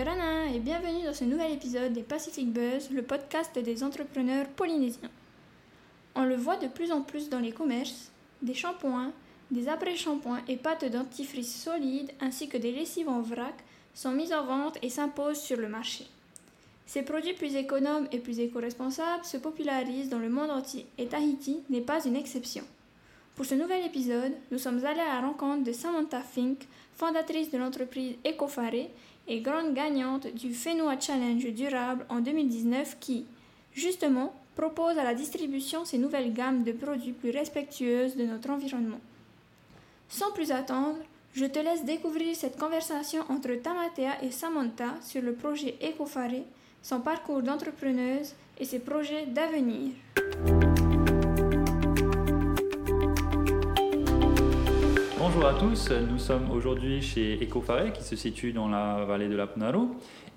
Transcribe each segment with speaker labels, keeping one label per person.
Speaker 1: Yorana et bienvenue dans ce nouvel épisode des Pacific Buzz, le podcast des entrepreneurs polynésiens. On le voit de plus en plus dans les commerces, des shampoings, des après-shampoings et pâtes dentifrice solides ainsi que des lessives en vrac sont mis en vente et s'imposent sur le marché. Ces produits plus économes et plus éco-responsables se popularisent dans le monde entier et Tahiti n'est pas une exception. Pour ce nouvel épisode, nous sommes allés à la rencontre de Samantha Fink, fondatrice de l'entreprise EcoFare et grande gagnante du Fenua Challenge durable en 2019 qui, justement, propose à la distribution ces nouvelles gammes de produits plus respectueuses de notre environnement. Sans plus attendre, je te laisse découvrir cette conversation entre Tamatea et Samantha sur le projet EcoFare, son parcours d'entrepreneuse et ses projets d'avenir.
Speaker 2: Bonjour à tous, nous sommes aujourd'hui chez EcoFare qui se situe dans la vallée de la Punaro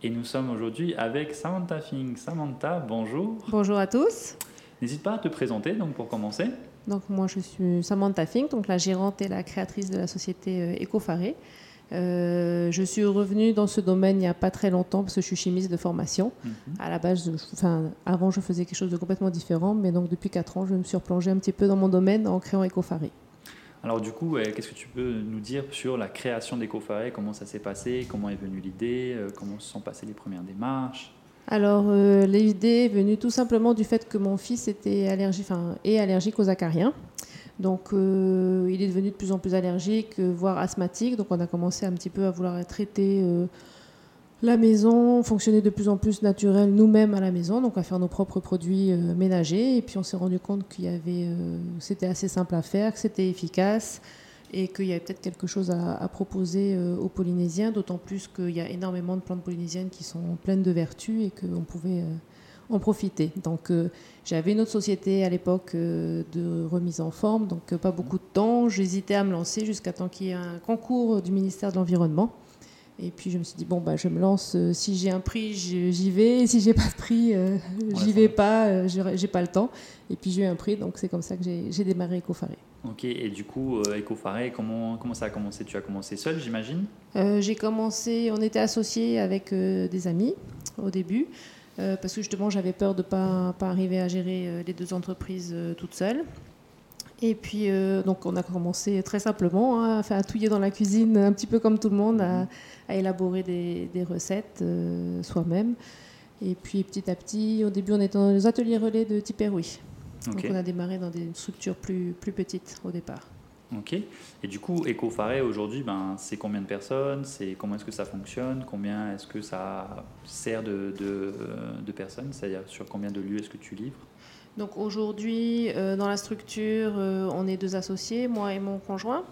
Speaker 2: et nous sommes aujourd'hui avec Samantha Fink. Samantha, bonjour.
Speaker 3: Bonjour à tous.
Speaker 2: N'hésite pas à te présenter donc pour commencer.
Speaker 3: Donc moi je suis Samantha Fink, donc la gérante et la créatrice de la société euh, EcoFare. Euh, je suis revenue dans ce domaine il n'y a pas très longtemps parce que je suis chimiste de formation.
Speaker 2: Mhm.
Speaker 3: À la base, je- enfin, avant je faisais quelque chose de complètement différent, mais donc depuis 4 ans, je me suis replongée un petit peu dans mon domaine en créant EcoFare.
Speaker 2: Alors du coup, qu'est-ce que tu peux nous dire sur la création d'EcoFare Comment ça s'est passé? Comment est venue l'idée? Euh, Comment se sont passées les premières démarches?
Speaker 3: Alors, euh, l'idée est venue tout simplement du fait que mon fils était allergique, enfin, est allergique aux acariens. Donc, euh, il est devenu de plus en plus allergique, voire asthmatique. Donc, on a commencé un petit peu à vouloir traiter la maison, fonctionner de plus en plus naturel nous-mêmes à la maison, donc à faire nos propres produits euh, ménagers. Et puis, on s'est rendu compte qu'il avait, euh, c'était assez simple à faire, que c'était efficace et qu'il y avait peut-être quelque chose à, proposer euh, aux Polynésiens, d'autant plus qu'il y a énormément de plantes polynésiennes qui sont pleines de vertus et qu'on pouvait en profiter. Donc j'avais une autre société à l'époque de remise en forme, donc pas beaucoup de temps. J'hésitais à me lancer jusqu'à temps qu'il y ait un concours du ministère de l'Environnement. Et puis je me suis dit, bon, bah, je me lance, euh, si j'ai un prix, j'y vais, et si j'ai pas de prix, euh, j'y vais pas, euh, j'ai pas le temps. Et puis j'ai eu un prix, donc c'est comme ça que j'ai démarré EcoFare.
Speaker 2: Ok, et du coup, euh, EcoFare, comment, comment ça a commencé? Tu as commencé seul, j'imagine?
Speaker 3: Euh, j'ai commencé, on était associés avec euh, des amis au début, parce que justement j'avais peur de ne pas, pas arriver à gérer les deux entreprises euh, toute seule. Et puis euh, donc on a commencé très simplement hein, à faire touiller dans la cuisine, un petit peu comme tout le monde, à, à élaborer des, des recettes euh, soi-même. Et puis petit à petit, au début on était dans les ateliers relais de.
Speaker 2: Ok.
Speaker 3: Donc on a démarré dans des structures plus, plus petites au départ.
Speaker 2: Ok. Et du coup, EcoFare aujourd'hui, ben, c'est combien de personnes? C'est comment est-ce que ça fonctionne? Combien est-ce que ça sert de, de, de personnes? C'est-à-dire sur combien de lieux est-ce que tu livres?
Speaker 3: Donc aujourd'hui, euh, dans la structure, euh, on est deux associés, moi et mon conjoint.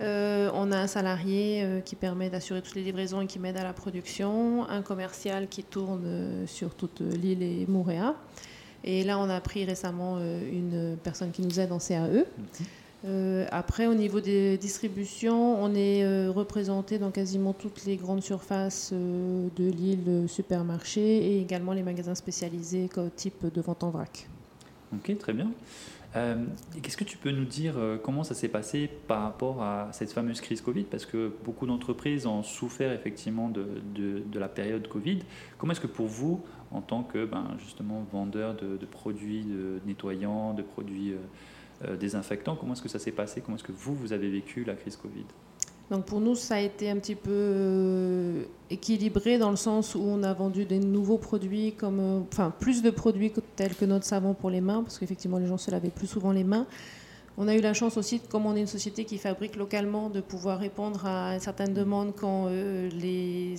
Speaker 3: Euh, on a un salarié qui permet d'assurer toutes les livraisons et qui m'aide à la production, un commercial qui tourne sur toute l'île et Moorea. Et là, on a pris récemment une personne qui nous aide en CAE. Après, au niveau des distributions, on est représenté dans quasiment toutes les grandes surfaces de l'île, supermarchés et également les magasins spécialisés type de vente en vrac.
Speaker 2: Ok, très bien. Euh, Qu'est-ce que tu peux nous dire euh, comment ça s'est passé par rapport à cette fameuse crise Covid? Parce que beaucoup d'entreprises ont souffert effectivement de, de- la période Covid. Comment est-ce que pour vous, en tant que ben, justement vendeur de, produits de nettoyants, de produits euh, désinfectants, comment est-ce que ça s'est passé? Comment est-ce que vous, vous avez vécu la crise Covid?
Speaker 3: Donc pour nous, ça a été un petit peu euh, équilibré dans le sens où on a vendu des nouveaux produits, comme, euh, enfin plus de produits tels que notre savon pour les mains, parce qu'effectivement les gens se lavaient plus souvent les mains. On a eu la chance aussi, comme on est une société qui fabrique localement, de pouvoir répondre à certaines demandes quand euh, les,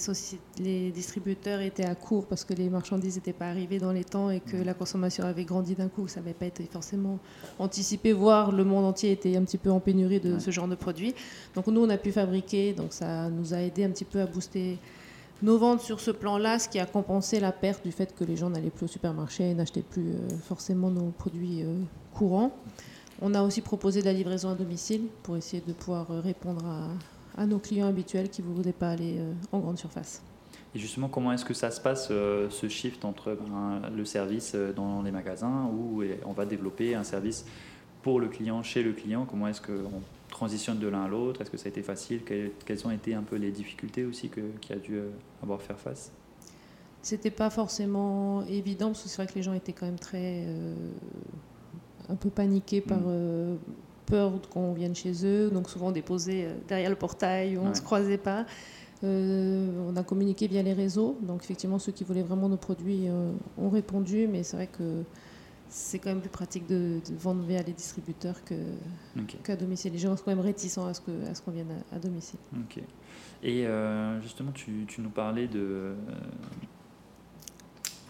Speaker 3: distributeurs étaient à court parce que les marchandises n'étaient pas arrivées dans les temps et que la consommation avait grandi d'un coup. Ça n'avait pas été forcément anticipé, voire le monde entier était un petit peu en pénurie de
Speaker 2: Ouais.
Speaker 3: ce genre de produits. Donc nous, on a pu fabriquer, donc ça nous a aidé un petit peu à booster nos ventes sur ce plan-là, ce qui a compensé la perte du fait que les gens n'allaient plus au supermarché et n'achetaient plus euh, forcément nos produits euh, courants. On a aussi proposé de la livraison à domicile pour essayer de pouvoir euh, répondre à, à nos clients habituels qui ne voulaient pas aller euh, en grande surface.
Speaker 2: Et justement, comment est-ce que ça se passe, euh, ce shift entre ben, le service dans les magasins où on va développer un service pour le client, chez le client? Comment est-ce qu'on transitionnes de l'un à l'autre? Est-ce que ça a été facile? Quelles, quelles, ont été un peu les difficultés aussi que, qui a dû avoir à faire face?
Speaker 3: C'était pas forcément évident parce que c'est vrai que les gens étaient quand même très un peu paniqués par mm. peur qu'on vienne chez eux, donc souvent déposés derrière le portail où on ne se croisait pas. Euh, on a communiqué via les réseaux, donc effectivement ceux qui voulaient vraiment nos produits euh, ont répondu, mais c'est vrai que c'est quand même plus pratique de, vendre via les distributeurs qu'à domicile. Les gens sont quand même réticents à ce qu'on vienne à, domicile.
Speaker 2: Et euh, justement, tu, nous parlais de...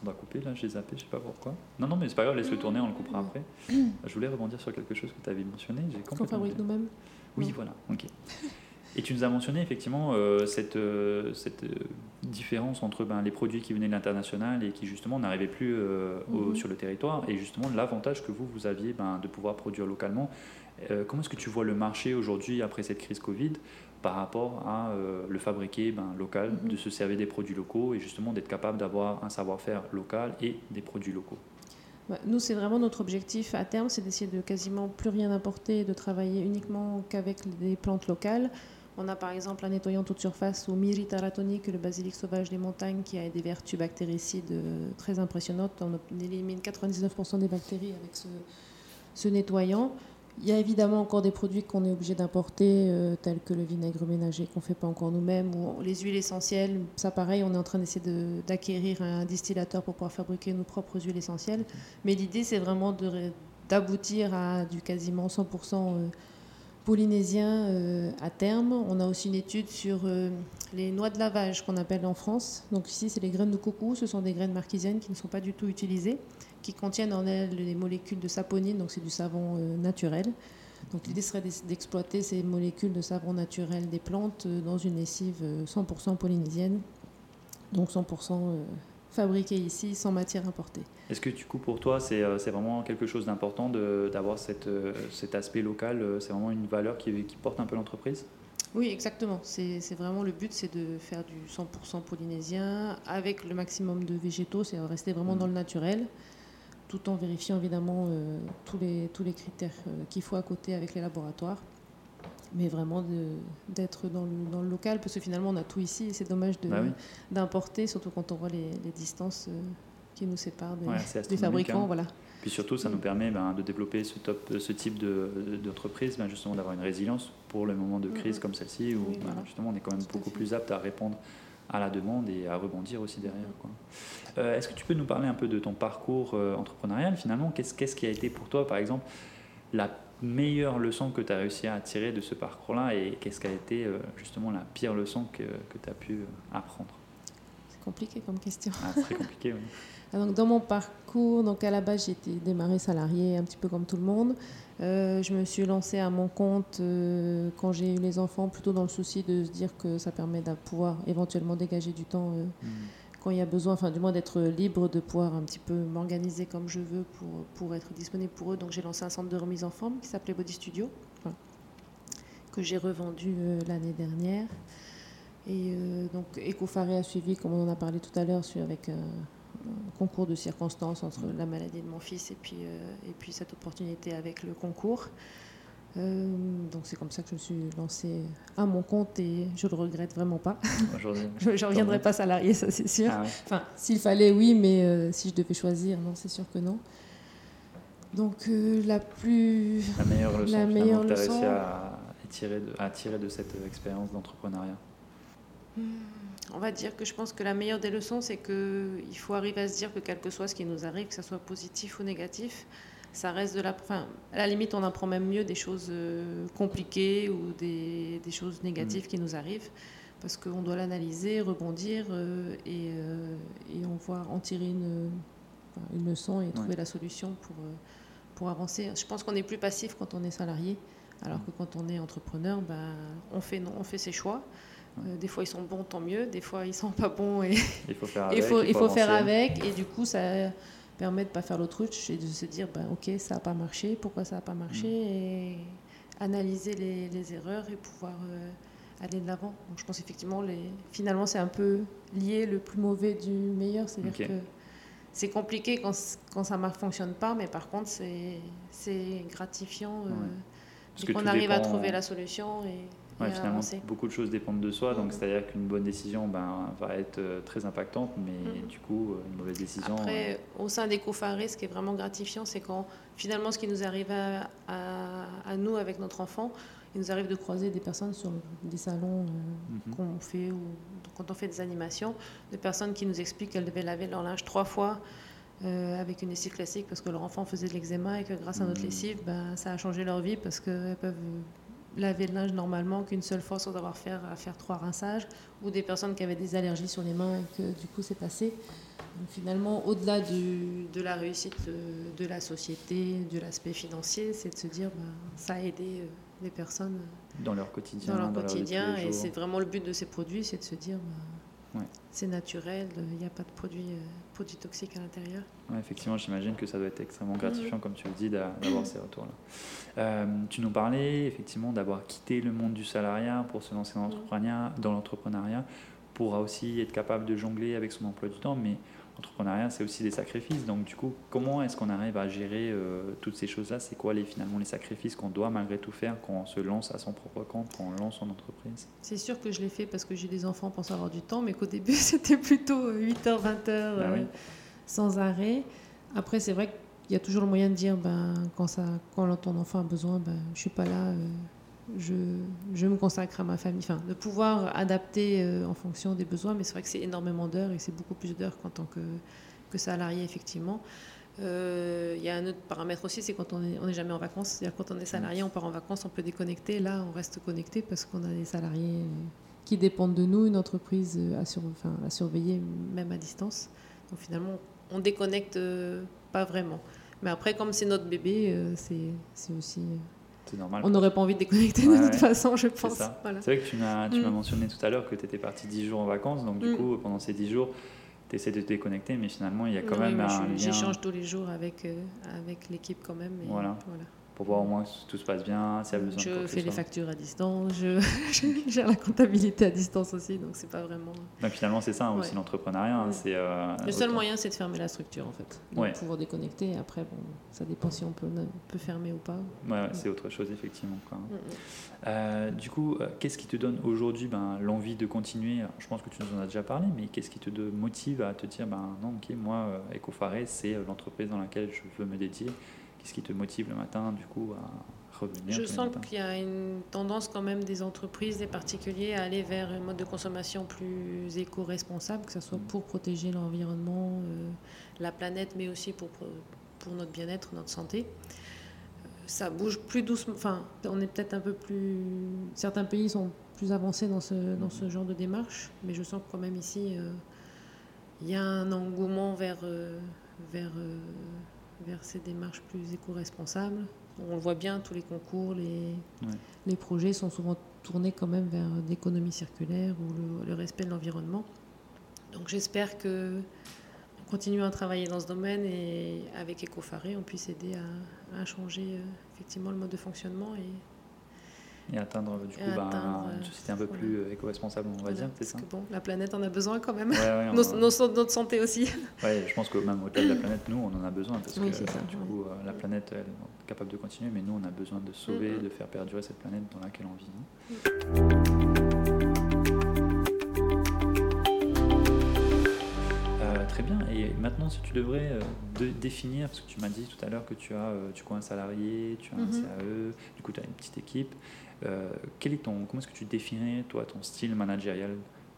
Speaker 2: On va couper là, j'ai zappé, je sais pas pourquoi. Non, non, mais c'est pas grave, laisse-le tourner, on le coupera après. Je voulais rebondir sur quelque chose que tu avais mentionné.
Speaker 3: Qu'on fabrique nous-mêmes
Speaker 2: Oui, voilà, ok. Et tu nous as mentionné effectivement euh, cette, euh, cette euh, différence entre ben, les produits qui venaient de l'international et qui justement n'arrivaient plus mhm. sur le territoire et justement l'avantage que vous, vous aviez ben, de pouvoir produire localement. comment est-ce que tu vois le marché aujourd'hui après cette crise Covid? Par rapport à le fabriquer ben, local, mhm. de se servir des produits locaux et justement d'être capable d'avoir un savoir-faire local et des produits locaux
Speaker 3: nous, c'est vraiment notre objectif à terme, c'est d'essayer de quasiment plus rien importer, de travailler uniquement qu'avec des plantes locales. On a par exemple un nettoyant toute surface au Myritaratoni, le basilic sauvage des montagnes, qui a des vertus bactéricides euh, très impressionnantes. On élimine 99% des bactéries avec ce, nettoyant. Il y a évidemment encore des produits qu'on est obligé d'importer, euh, tels que le vinaigre ménager qu'on ne fait pas encore nous-mêmes, ou les huiles essentielles. Ça, pareil, on est en train d'essayer d'acquérir un distillateur pour pouvoir fabriquer nos propres huiles essentielles. Mais l'idée, c'est vraiment d'aboutir à du quasiment 100% polynésien euh, à terme. On a aussi une étude sur euh, les noix de lavage qu'on appelle en France. Donc ici, c'est les graines de coco. Ce sont des graines marquisiennes qui ne sont pas du tout utilisées, qui contiennent en elles les molécules de saponine, donc c'est du savon euh, naturel. Donc l'idée serait d'exploiter ces molécules de savon naturel des plantes dans une lessive 100% polynésienne, donc 100% fabriqué ici sans matière importée.
Speaker 2: Est-ce que du coup pour toi c'est euh, vraiment quelque chose d'important d'avoir euh, cet aspect local euh, C'est vraiment une valeur qui, qui porte un peu l'entreprise?
Speaker 3: Oui, exactement. C'est vraiment le but, c'est de faire du 100% polynésien avec le maximum de végétaux, c'est rester vraiment mmh. dans le naturel, tout en vérifiant évidemment tous, les, tous les critères qu'il faut à côté avec les laboratoires mais vraiment d'être dans le, dans le, local, parce que finalement on a tout ici et c'est dommage bah d'importer, surtout quand on voit les, les distances euh, qui nous séparent des, fabricants. Hein. Voilà.
Speaker 2: Puis surtout, ça nous permet ben, de développer ce, top, ce type d'entreprise, ben, justement d'avoir une résilience pour le moment de crise comme celle-ci, où ben, justement on est quand même beaucoup plus apte à répondre à la demande et à rebondir aussi derrière. Euh, est-ce que tu peux nous parler un peu de ton parcours euh, entrepreneurial finalement? Qu'est-ce qu'est-ce qui a été pour toi, par exemple, la meilleure leçon que tu as réussi à tirer de ce parcours-là et qu'est-ce qui a été euh, justement la pire leçon que, que tu as pu apprendre?
Speaker 3: C'est compliqué comme question.
Speaker 2: Ah, très compliqué, oui.
Speaker 3: Ah, donc, dans mon parcours, donc à la base, j'ai été démarré salarié un petit peu comme tout le monde. Euh, je me suis lancée à mon compte quand j'ai eu les enfants, plutôt dans le souci de se dire que ça permet de pouvoir éventuellement dégager du temps mmh quand il y a besoin, enfin du moins d'être libre de pouvoir un petit peu m'organiser comme je veux pour, pour être disponible pour eux. Donc j'ai lancé un centre de remise en forme qui s'appelait Body Studio, que j'ai revendu euh, l'année dernière. Et euh, donc Ecofaré a suivi, comme on en a parlé tout à l'heure, avec concours de circonstances entre la maladie de mon fils et puis, euh, et puis cette opportunité avec le concours. Euh, donc c'est comme ça que je me suis lancée à mon compte et je le regrette vraiment pas. je ne reviendrai pas salarié, ça c'est sûr. Ah enfin, s'il fallait, oui, mais euh, si je devais choisir, non, c'est sûr que non. Donc euh, la plus...
Speaker 2: La meilleure leçon, la meilleure que tu as réussi à tirer, de, à tirer de cette expérience d'entrepreneuriat
Speaker 3: hmm, On va dire que je pense que la meilleure des leçons, c'est qu'il faut arriver à se dire que quel que soit ce qui nous arrive, que ce soit positif ou négatif, ça reste de la. Enfin, à la limite, on apprend même mieux des choses euh, compliquées ou des, des choses négatives mm. qui nous arrivent parce qu'on doit l'analyser, rebondir euh, et, euh, et, on va en tirer une, une leçon et trouver la solution pour, pour avancer. Je pense qu'on est plus passif quand on est salarié, alors que quand on est entrepreneur, ben, on, fait, on fait ses choix. Des fois ils sont bons, tant mieux. Des fois ils sont pas bons et
Speaker 2: il faut faire avec. il
Speaker 3: faut, il faut faire avec. Et du coup, ça, permet de ne pas faire l'autruche et de se dire ben, ok ça n'a pas marché pourquoi ça n'a pas marché mm. et analyser les, les, erreurs et pouvoir euh, aller de l'avant donc je pense effectivement les finalement c'est un peu lié le plus mauvais du meilleur c'est à dire que c'est compliqué quand, quand ça ne fonctionne pas mais par contre c'est gratifiant euh,
Speaker 2: Parce que
Speaker 3: arrive à trouver la solution et,
Speaker 2: Ouais,
Speaker 3: à
Speaker 2: finalement,
Speaker 3: avancer.
Speaker 2: beaucoup de choses dépendent de soi, donc c'est-à-dire qu'une bonne décision ben, va être euh, très impactante, mais
Speaker 3: Mhm.
Speaker 2: du coup, euh, une mauvaise décision. euh,
Speaker 3: Après, au sein des cofarés, ce qui est vraiment gratifiant, c'est quand finalement ce qui nous arrive à, à- à nous avec notre enfant, il nous arrive de croiser des personnes sur des salons euh,
Speaker 2: mhm.
Speaker 3: qu'on fait ou quand on fait des animations, de personnes qui nous expliquent qu'elles devaient laver leur linge trois fois euh, avec une lessive classique parce que leur enfant faisait de l'eczéma et que grâce à notre
Speaker 2: Mhm.
Speaker 3: lessive, ben, ça a changé leur vie parce qu'elles peuvent laver le linge normalement qu'une seule fois sans avoir à faire trois rinçages, ou des personnes qui avaient des allergies sur les mains et que du coup c'est passé. Donc, finalement, au-delà de la réussite de, de la société, de l'aspect financier, c'est de se dire ben, ça a aidé euh, des personnes
Speaker 2: dans leur quotidien.
Speaker 3: dans leur quotidien.
Speaker 2: les
Speaker 3: Et c'est vraiment le but de ces produits, c'est de se dire bah,
Speaker 2: Ouais.
Speaker 3: c'est naturel, il n'y a pas de produits, euh, produits toxiques à l'intérieur.
Speaker 2: Ouais, effectivement, j'imagine que ça doit être extrêmement
Speaker 3: Mhm.
Speaker 2: gratifiant, comme tu le dis, d'a- d'avoir ces retours-là. Euh, tu nous parlais effectivement d'avoir quitté le monde du salariat pour se lancer dans l'entrepreneuriat, dans l'entrepreneuriat, pour aussi être capable de jongler avec son emploi du temps, mais l'entrepreneuriat, c'est aussi des sacrifices. Donc, du coup, comment est-ce qu'on arrive à gérer euh, toutes ces choses-là? C'est quoi les, finalement les sacrifices qu'on doit malgré tout faire quand on se lance à son propre compte, quand on lance son entreprise?
Speaker 3: C'est sûr que je l'ai fait parce que j'ai des enfants pour savoir du temps, mais qu'au début c'était plutôt 8h, 20h
Speaker 2: Bah oui.
Speaker 3: sans arrêt. Après, c'est vrai qu'il y a toujours le moyen de dire ben, quand, ça, quand ton enfant a besoin, ben, je suis pas là. euh, je, me consacre à ma famille, enfin, de pouvoir adapter euh, en fonction des besoins, mais c'est vrai que c'est énormément d'heures et c'est beaucoup plus d'heures qu'en tant que, que salarié, effectivement. Euh, Il y a un autre paramètre aussi, c'est quand on n'est on est jamais en vacances. C'est-à-dire quand on est salarié, on part en vacances, on peut déconnecter. Là, on reste connecté parce qu'on a des salariés euh, qui dépendent de nous, une entreprise à, surveiller, même à distance. Donc finalement, on déconnecte pas vraiment. Mais après, comme c'est notre bébé, c'est aussi.
Speaker 2: Normal.
Speaker 3: on n'aurait pas envie de déconnecter
Speaker 2: Ouais,
Speaker 3: de toute
Speaker 2: ouais.
Speaker 3: façon, je pense. Voilà.
Speaker 2: C'est vrai que tu m'as
Speaker 3: Mm.
Speaker 2: mentionné tout à l'heure que tu étais parti 10 jours en vacances, donc du
Speaker 3: Mm.
Speaker 2: coup, pendant ces 10 jours, tu essaies de te déconnecter, mais finalement, il y a quand
Speaker 3: Oui,
Speaker 2: même un
Speaker 3: je-
Speaker 2: lien
Speaker 3: J'échange tous les jours avec, euh, avec l'équipe quand même. et
Speaker 2: Voilà. Pour voir au moins que tout se passe bien, s'il y a besoin de quoi
Speaker 3: Je fais les
Speaker 2: soit.
Speaker 3: factures à distance, je, je gère la comptabilité à distance aussi, donc c'est pas vraiment.
Speaker 2: Donc finalement, c'est ça hein, aussi
Speaker 3: Ouais.
Speaker 2: l'entrepreneuriat. hein, c'est, euh,
Speaker 3: Le seul
Speaker 2: autant-
Speaker 3: moyen, c'est de fermer la structure en fait. De
Speaker 2: Ouais.
Speaker 3: pouvoir déconnecter. et Après, bon, ça dépend si on peut, on peut fermer ou pas.
Speaker 2: Ouais, ouais, c'est autre chose, effectivement. quoi.
Speaker 3: Mm, mm.
Speaker 2: Euh, du coup, euh, qu'est-ce qui te donne aujourd'hui ben, l'envie de continuer? Je pense que tu nous en as déjà parlé, mais qu'est-ce qui te motive à te dire ben, non, ok, moi, Ecofaré, c'est l'entreprise dans laquelle je veux me dédier Qu'est-ce qui te motive le matin, du coup, à revenir
Speaker 3: Je sens qu'il y a une tendance quand même des entreprises, des particuliers à aller vers un mode de consommation plus éco-responsable, que ce soit
Speaker 2: Mm.
Speaker 3: pour protéger l'environnement, euh, la planète, mais aussi pour, pour notre bien-être, notre santé. Euh, Ça bouge plus doucement, enfin, on est peut-être un peu plus... Certains pays sont plus avancés dans ce, dans ce genre de démarche, mais je sens que quand même ici, euh, il y a un engouement vers, euh, vers, euh, vers ces démarches plus éco-responsables. On le voit bien, tous les concours, les,
Speaker 2: Ouais.
Speaker 3: les projets sont souvent tournés quand même vers l'économie circulaire ou le, le respect de l'environnement. Donc j'espère que en continuant à travailler dans ce domaine et avec Ecofaré, on puisse aider à, à changer euh, effectivement le mode de fonctionnement et
Speaker 2: Et atteindre, du
Speaker 3: Et
Speaker 2: coup, ben,
Speaker 3: atteindre,
Speaker 2: une société un peu
Speaker 3: voilà.
Speaker 2: plus euh, éco-responsable, on va
Speaker 3: voilà,
Speaker 2: dire,
Speaker 3: parce
Speaker 2: ça
Speaker 3: que bon, la planète en a besoin quand même.
Speaker 2: Ouais, ouais,
Speaker 3: Nos- nos- notre santé aussi.
Speaker 2: Ouais, je pense que même au-delà de la planète, nous, on en a besoin parce
Speaker 3: Oui,
Speaker 2: que
Speaker 3: ça,
Speaker 2: du coup, euh, la planète, elle est capable de continuer, mais nous, on a besoin de sauver,
Speaker 3: Mm, mm.
Speaker 2: de faire perdurer cette planète dans laquelle on vit. hein. Euh, très bien. Et maintenant, si tu devrais euh, de- définir, parce que tu m'as dit tout à l'heure que tu as, euh, du coup, un salarié, tu as un
Speaker 3: Mhm.
Speaker 2: CAE, du coup, tu as une petite équipe. Euh, quel est ton, comment est-ce que tu définirais, toi, ton style managérial?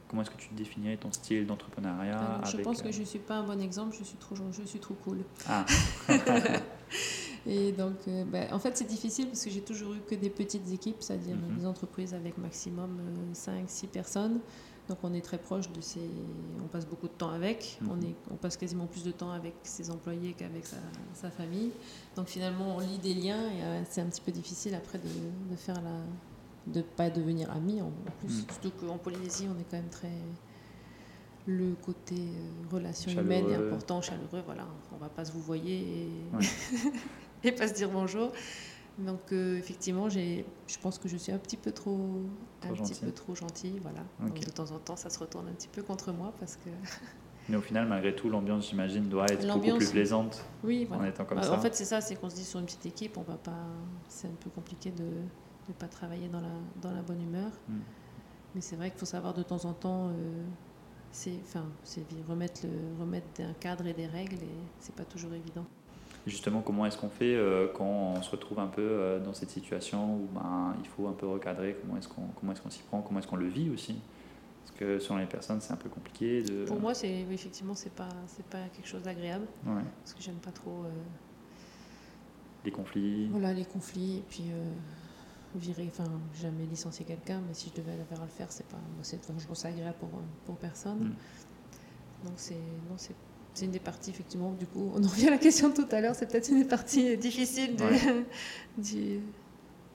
Speaker 2: Comment est-ce que tu définirais ton style d'entrepreneuriat
Speaker 3: Alors, je pense
Speaker 2: euh,
Speaker 3: que je ne suis pas un bon exemple, je suis trop, je suis trop cool.
Speaker 2: Ah,
Speaker 3: Et donc, euh, ben, en fait, c'est difficile parce que j'ai toujours eu que des petites équipes, c'est-à-dire
Speaker 2: Mhm.
Speaker 3: des entreprises avec maximum 5-6 personnes. Donc, on est très proche de ces. On passe beaucoup de temps avec.
Speaker 2: Mhm.
Speaker 3: On, est, on passe quasiment plus de temps avec ses employés qu'avec sa, sa famille. Donc, finalement, on lie des liens et euh, c'est un petit peu difficile après de, de faire la. de pas devenir amis en, plus.
Speaker 2: Mhm.
Speaker 3: Surtout qu'en Polynésie, on est quand même très. Le côté euh, relation
Speaker 2: Chaleureux.
Speaker 3: humaine est important, chaleureux, voilà. On va pas se vous voyer et
Speaker 2: Ouais.
Speaker 3: et pas se dire bonjour. Donc euh, effectivement, j'ai, je pense que je suis un petit peu trop,
Speaker 2: Trop
Speaker 3: un petit
Speaker 2: gentille.
Speaker 3: peu trop gentille, voilà. Donc de temps en temps, ça se retourne un petit peu contre moi parce que
Speaker 2: Mais au final, malgré tout, l'ambiance, j'imagine, doit être beaucoup plus plaisante
Speaker 3: Oui,
Speaker 2: en étant comme
Speaker 3: Bah,
Speaker 2: ça.
Speaker 3: En fait, c'est ça, c'est qu'on se dit sur une petite équipe, on va pas. C'est un peu compliqué de ne pas travailler dans la, dans la bonne humeur.
Speaker 2: Mm.
Speaker 3: Mais c'est vrai qu'il faut savoir de temps en temps, euh, c'est, enfin, c'est remettre, le, remettre un cadre et des règles, et c'est pas toujours évident.
Speaker 2: Justement, comment est-ce qu'on fait euh, quand on se retrouve un peu euh, dans cette situation où ben, il faut un peu recadrer Comment est-ce qu'on comment est-ce qu'on s'y prend Comment est-ce qu'on le vit aussi Parce que selon les personnes, c'est un peu compliqué. De...
Speaker 3: Pour moi, c'est oui, effectivement, c'est pas, c'est pas quelque chose d'agréable
Speaker 2: Ouais.
Speaker 3: parce que j'aime pas trop. euh,
Speaker 2: Les conflits.
Speaker 3: Voilà, les conflits, et puis virer, enfin, jamais licencier quelqu'un, mais si je devais avoir à le faire, c'est pas, moi, c'est, je trouve ça agréable pour, pour personne.
Speaker 2: Mm.
Speaker 3: Donc c'est, non, c'est, c'est une des parties, effectivement, du coup, on en revient à la question de tout à l'heure, c'est peut-être une des parties difficiles du,
Speaker 2: Ouais.
Speaker 3: du,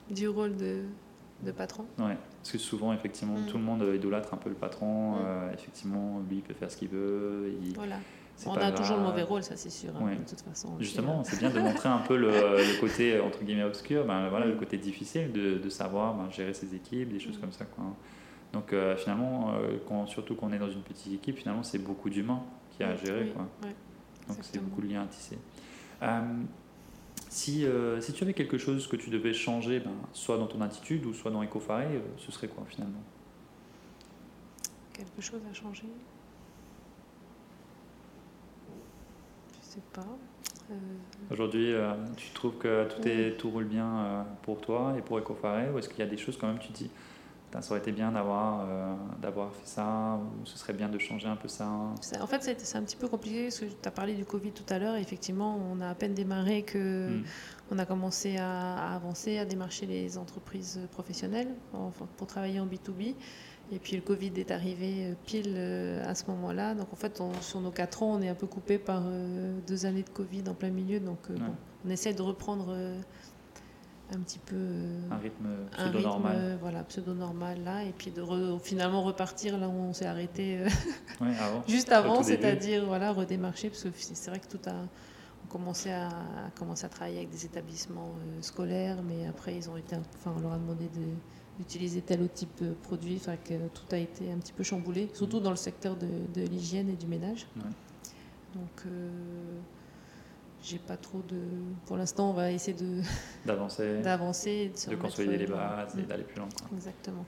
Speaker 3: du rôle de, de patron.
Speaker 2: Ouais. Parce que souvent, effectivement,
Speaker 3: Mm.
Speaker 2: tout le monde idolâtre un peu le patron.
Speaker 3: Mm.
Speaker 2: euh, effectivement, lui, il peut faire ce qu'il veut. il-
Speaker 3: Voilà.
Speaker 2: c'est
Speaker 3: On a toujours le mauvais rôle, ça c'est sûr, hein,
Speaker 2: Ouais.
Speaker 3: de toute façon.
Speaker 2: Justement, c'est bien de montrer un peu le, le côté entre guillemets obscur, ben, voilà, le côté difficile de, de savoir ben, gérer ses équipes, des choses
Speaker 3: Mm.
Speaker 2: comme ça. Quoi. Donc euh, finalement, euh, quand, surtout quand on est dans une petite équipe, finalement c'est beaucoup d'humains qui a à gérer.
Speaker 3: oui,
Speaker 2: Quoi. Donc c'est beaucoup de liens à tisser. Euh, si, euh, si tu avais quelque chose que tu devais changer, ben, soit dans ton attitude ou soit dans EcoFaré, euh, ce serait quoi finalement?
Speaker 3: Quelque chose a changé Je sais pas.
Speaker 2: Aujourd'hui, tu trouves que tout, est, tout roule bien pour toi et pour EcoFaré ou est-ce qu'il y a des choses quand même tu dis ça aurait été bien d'avoir euh, d'avoir fait ça ou ce serait bien de changer un peu ça
Speaker 3: C'est- En fait, c'est un petit peu compliqué parce que tu as parlé du Covid tout à l'heure. Effectivement, on a à peine démarré que
Speaker 2: Mm.
Speaker 3: on a commencé à, à avancer, à démarcher les entreprises professionnelles pour travailler en B2B. Et puis le Covid est arrivé euh, pile euh, à ce moment-là. Donc en fait, on- sur nos quatre ans, on est un peu coupé par euh, deux années de Covid en plein milieu. Donc euh,
Speaker 2: Ouais.
Speaker 3: bon, on essaie de reprendre un petit peu euh,
Speaker 2: Un rythme
Speaker 3: un rythme
Speaker 2: pseudo-normal.
Speaker 3: euh, voilà, pseudo-normal là. Et puis de re- finalement repartir là où on s'est arrêté euh,
Speaker 2: Ouais, avant.
Speaker 3: Juste avant, c'est-à-dire voilà, redémarcher, parce que c'est vrai que tout a on commençait à, à commencer à travailler avec des établissements euh, scolaires, mais après ils ont été, enfin on leur a demandé de- d'utiliser tel ou type de produit, enfin que tout a été un petit peu chamboulé, surtout dans le secteur de, de l'hygiène et du ménage.
Speaker 2: Ouais.
Speaker 3: Donc euh, j'ai pas trop de, pour l'instant on va essayer de
Speaker 2: D'avancer,
Speaker 3: d'avancer, de,
Speaker 2: de consolider les bases et d'aller plus loin. quoi.
Speaker 3: Exactement.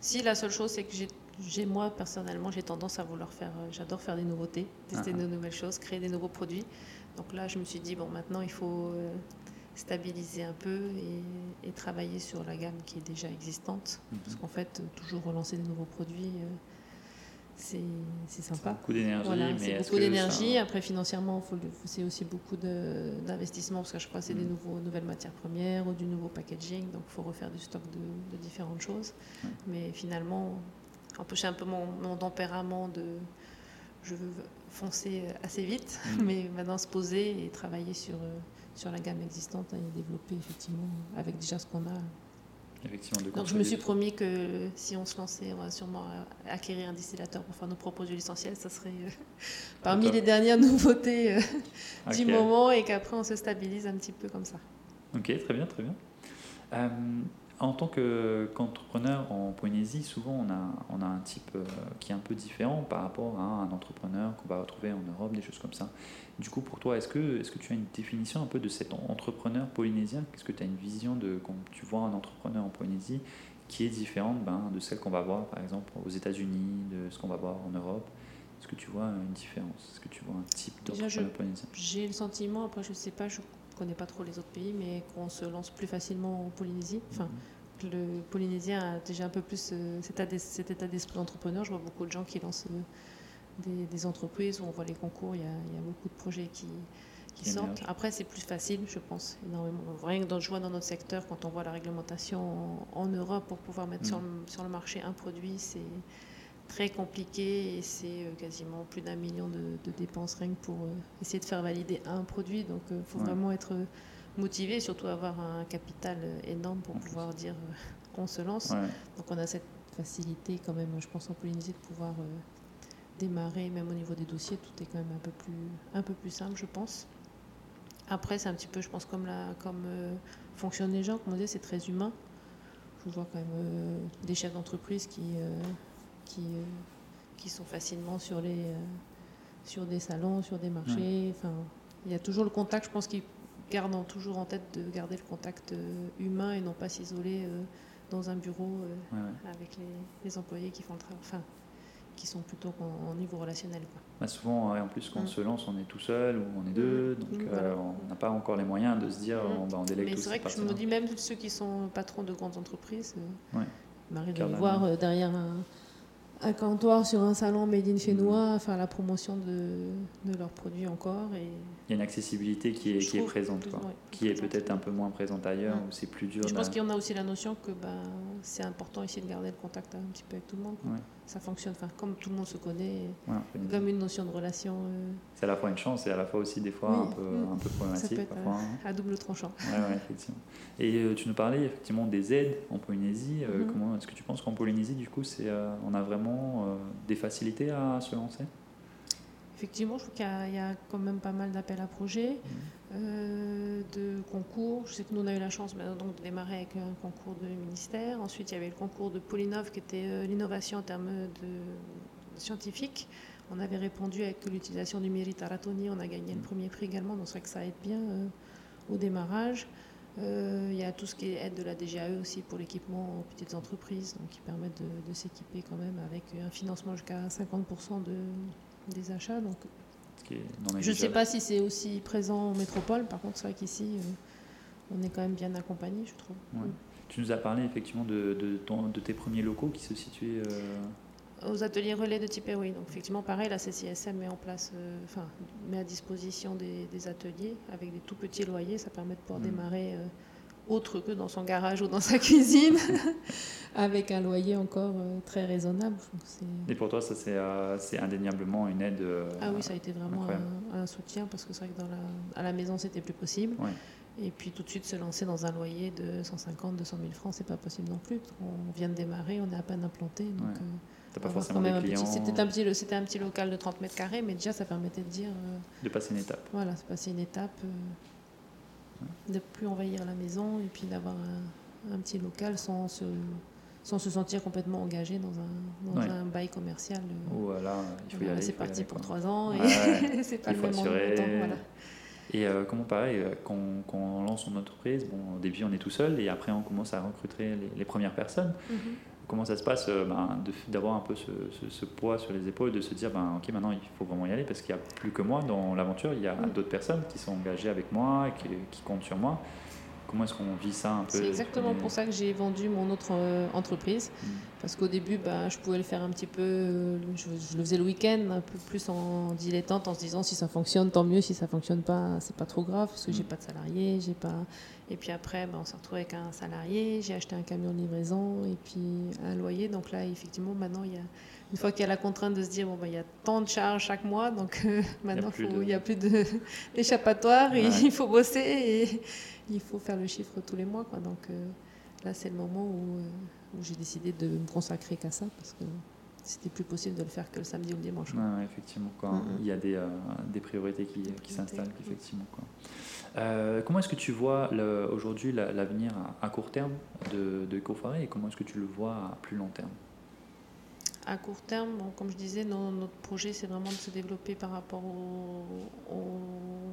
Speaker 3: Si la seule chose, c'est que j'ai- moi personnellement, j'ai tendance à vouloir faire, euh, j'adore faire des nouveautés, tester
Speaker 2: Ah ah.
Speaker 3: de nouvelles choses, créer des nouveaux produits. Donc là, je me suis dit bon, maintenant il faut euh, stabiliser un peu et, et travailler sur la gamme qui est déjà existante,
Speaker 2: Mhm.
Speaker 3: parce qu'en fait, euh, toujours relancer des nouveaux produits, c'est sympa.
Speaker 2: Beaucoup d'énergie,
Speaker 3: Voilà,
Speaker 2: mais
Speaker 3: beaucoup d'énergie.
Speaker 2: ça-
Speaker 3: Après, financièrement, c'est aussi beaucoup d'investissement parce que je crois que c'est des
Speaker 2: Mm.
Speaker 3: nouveaux, nouvelles matières premières ou du nouveau packaging. Donc, il faut refaire du stock de, de différentes choses. Mais finalement, c'est un peu mon, mon tempérament de. Je veux foncer assez vite,
Speaker 2: Mm.
Speaker 3: mais maintenant se poser et travailler sur, euh, sur la gamme existante et développer effectivement avec déjà ce qu'on a.
Speaker 2: Effectivement, de
Speaker 3: Donc je me suis promis que si on se lançait, on va sûrement euh, acquérir un distillateur pour faire nos propres huiles essentielles. Ça serait euh, parmi les dernières nouveautés euh, du moment et qu'après on se stabilise un petit peu comme ça.
Speaker 2: Ok, très bien, très bien. Euh, en tant que- qu'entrepreneur en Polynésie, souvent on a, on a un type euh, qui est un peu différent par rapport à un entrepreneur qu'on va retrouver en Europe, des choses comme ça. Du coup, pour toi, est-ce que, est que tu as une définition un peu de cet entrepreneur polynésien? Est-ce que tu as une vision de quand tu vois un entrepreneur en Polynésie qui est différente ben, de celle qu'on va voir par exemple aux États-Unis, de ce qu'on va voir en Europe? Est-ce que tu vois une différence? Est-ce que tu vois un type d'entrepreneur polynésien?
Speaker 3: J'ai le sentiment, après je sais pas, je connais pas trop les autres pays, mais qu'on se lance plus facilement en Polynésie. Enfin, que le Polynésien a déjà un peu plus euh, cet, état d'esprit d'entrepreneur. Je vois beaucoup de gens qui lancent euh, des, des entreprises où on voit les concours, il y a, il y a beaucoup de projets qui, sortent. Après, c'est plus facile, je pense, énormément. Rien que dans, je vois dans notre secteur, quand on voit la réglementation en, en Europe pour pouvoir mettre sur, le, sur le marché un produit, c'est très compliqué et c'est euh, quasiment plus d'un million de, de dépenses rien que pour euh, essayer de faire valider un produit. Donc il faut
Speaker 2: Ouais.
Speaker 3: vraiment être euh, motivé et surtout avoir un capital euh, énorme pour
Speaker 2: En plus.
Speaker 3: pouvoir dire euh, qu'on se lance.
Speaker 2: Ouais.
Speaker 3: Donc on a cette facilité quand même, je pense en Polynésie, de pouvoir euh, démarrer, même au niveau des dossiers, tout est quand même un peu plus, un peu plus simple, je pense. Après, c'est un petit peu, je pense, comme, la, comme euh, fonctionnent les gens, comme on disait, c'est très humain. Je vois quand même euh, des chefs d'entreprise qui, euh, qui, euh, qui sont facilement sur les, euh, sur des salons, sur des marchés. Enfin, il y a toujours le contact. Je pense qu'ils gardent toujours en tête de garder le contact humain et non pas s'isoler dans un bureau avec les, les, employés qui font le travail. Enfin, qui sont plutôt en, niveau relationnel. Quoi.
Speaker 2: Bah souvent, en plus, quand on mm. se lance, on est tout seul ou on est deux, mm. donc euh, on n'a pas encore les moyens de se dire mm. on, bah, on délègue
Speaker 3: Mais c'est vrai que je me dis, même ceux qui sont patrons de grandes entreprises, euh, ouais. m'arrive de voir euh, derrière un, un comptoir sur un salon made in chinois, faire la promotion de, de, leurs produits encore. Et
Speaker 2: Il y a une accessibilité qui est, qui est présente, quoi, qui est peut-être un peu moins présente ailleurs, où c'est plus dur.
Speaker 3: Je pense qu'il y en a aussi la notion que ben, c'est important ici de garder le contact un petit peu avec tout le monde. Ça fonctionne, enfin, comme tout le monde se connaît, comme une notion de relation. Euh,
Speaker 2: c'est à la fois une chance et à la fois aussi des fois un, peu, un peu problématique. Ça peut être
Speaker 3: parfois, hein. à double tranchant.
Speaker 2: effectivement. Et euh, tu nous parlais effectivement des aides en Polynésie. Euh, mhm. Comment est-ce que tu penses qu'en Polynésie, du coup, c'est, on a vraiment des facilités à se lancer?
Speaker 3: Effectivement, je trouve qu'il y, a quand même pas mal d'appels à projets, mmh. euh, de concours. Je sais que nous, on a eu la chance donc, de démarrer avec un concours de ministère. Ensuite, il y avait le concours de Polynov, qui était euh, l'innovation en termes de, scientifiques. On avait répondu avec l'utilisation du mérite Aratoni. On a gagné le mmh. premier prix également, donc c'est vrai que ça aide bien euh, au démarrage. Il y a tout ce qui est aide de la DGAE aussi pour l'équipement aux petites entreprises, donc qui permettent de, de s'équiper quand même avec un financement jusqu'à 50% de des achats. Donc, je ne sais pas si c'est aussi présent en métropole. Par contre, c'est vrai qu'ici, euh, on est quand même bien accompagné, je trouve.
Speaker 2: Tu nous as parlé effectivement de, de, tes premiers locaux qui se situaient.
Speaker 3: Euh, Aux ateliers relais de oui. Donc, effectivement, pareil, la CCSM met en place, euh, enfin, met à disposition des, ateliers avec des tout petits loyers. Ça permet de pouvoir mmh. démarrer autre que dans son garage ou dans sa cuisine, avec un loyer encore euh, très raisonnable.
Speaker 2: Et pour toi, ça c'est euh, indéniablement une aide
Speaker 3: euh, Ah oui, ça a été vraiment un, soutien parce que c'est vrai que dans la, à la maison, c'était plus possible. Et puis tout de suite se lancer dans un loyer de 150, 200 000 francs, c'est pas possible non plus. On vient de démarrer, on est à peine implanté. Donc,
Speaker 2: pas forcément des clients.
Speaker 3: C'était un, petit, c'était un petit local de 30 mètres carrés, mais déjà ça permettait de dire.
Speaker 2: de passer une étape.
Speaker 3: Voilà, c'est passer une étape de plus envahir la maison et puis d'avoir un, petit local sans se, sans se sentir complètement engagé dans un, dans un bail commercial.
Speaker 2: Voilà, il faut y aller.
Speaker 3: C'est parti pour trois ans et c'est pas le même Voilà.
Speaker 2: Et euh, comment pareil, euh, quand, quand, on lance son entreprise, bon, au début on est tout seul et après on commence à recruter les, premières personnes. Mm-hmm comment ça se passe euh, ben, d'avoir un peu ce, poids sur les épaules, de se dire ben, ok maintenant il faut vraiment y aller parce qu'il n'y a plus que moi dans l'aventure, il y a d'autres personnes qui sont engagées avec moi, qui, qui comptent sur moi. Comment est-ce qu'on vit ça un peu
Speaker 3: C'est exactement pour ça que j'ai vendu mon autre euh, entreprise. Mm. Parce qu'au début, bah, je pouvais le faire un petit peu, euh, je, le faisais le week-end, un peu plus en dilettante, en se disant si ça fonctionne, tant mieux. Si ça fonctionne pas, c'est pas trop grave parce que j'ai mm. pas de salarié, j'ai pas. Et puis après, bah, on s'est retrouvé avec un salarié, j'ai acheté un camion de livraison et puis un loyer. Donc là, effectivement, maintenant, il y a une fois qu'il y a la contrainte de se dire bon bah, il y a tant de charges chaque mois, donc euh, maintenant il n'y a, plus d'échappatoire, il faut bosser et il faut faire le chiffre tous les mois. Quoi. Donc euh, là, c'est le moment où, euh, où j'ai décidé de me consacrer qu'à ça parce que c'était plus possible de le faire que le samedi ou le dimanche.
Speaker 2: Ouais, effectivement, quoi. Mm-hmm. il y a des, des priorités qui, qui s'installent, effectivement. Quoi. comment est-ce que tu vois aujourd'hui l'avenir à, court terme de, de et comment est-ce que tu le vois à plus long terme?
Speaker 3: À court terme, comme je disais, notre projet, c'est vraiment de se développer par rapport aux,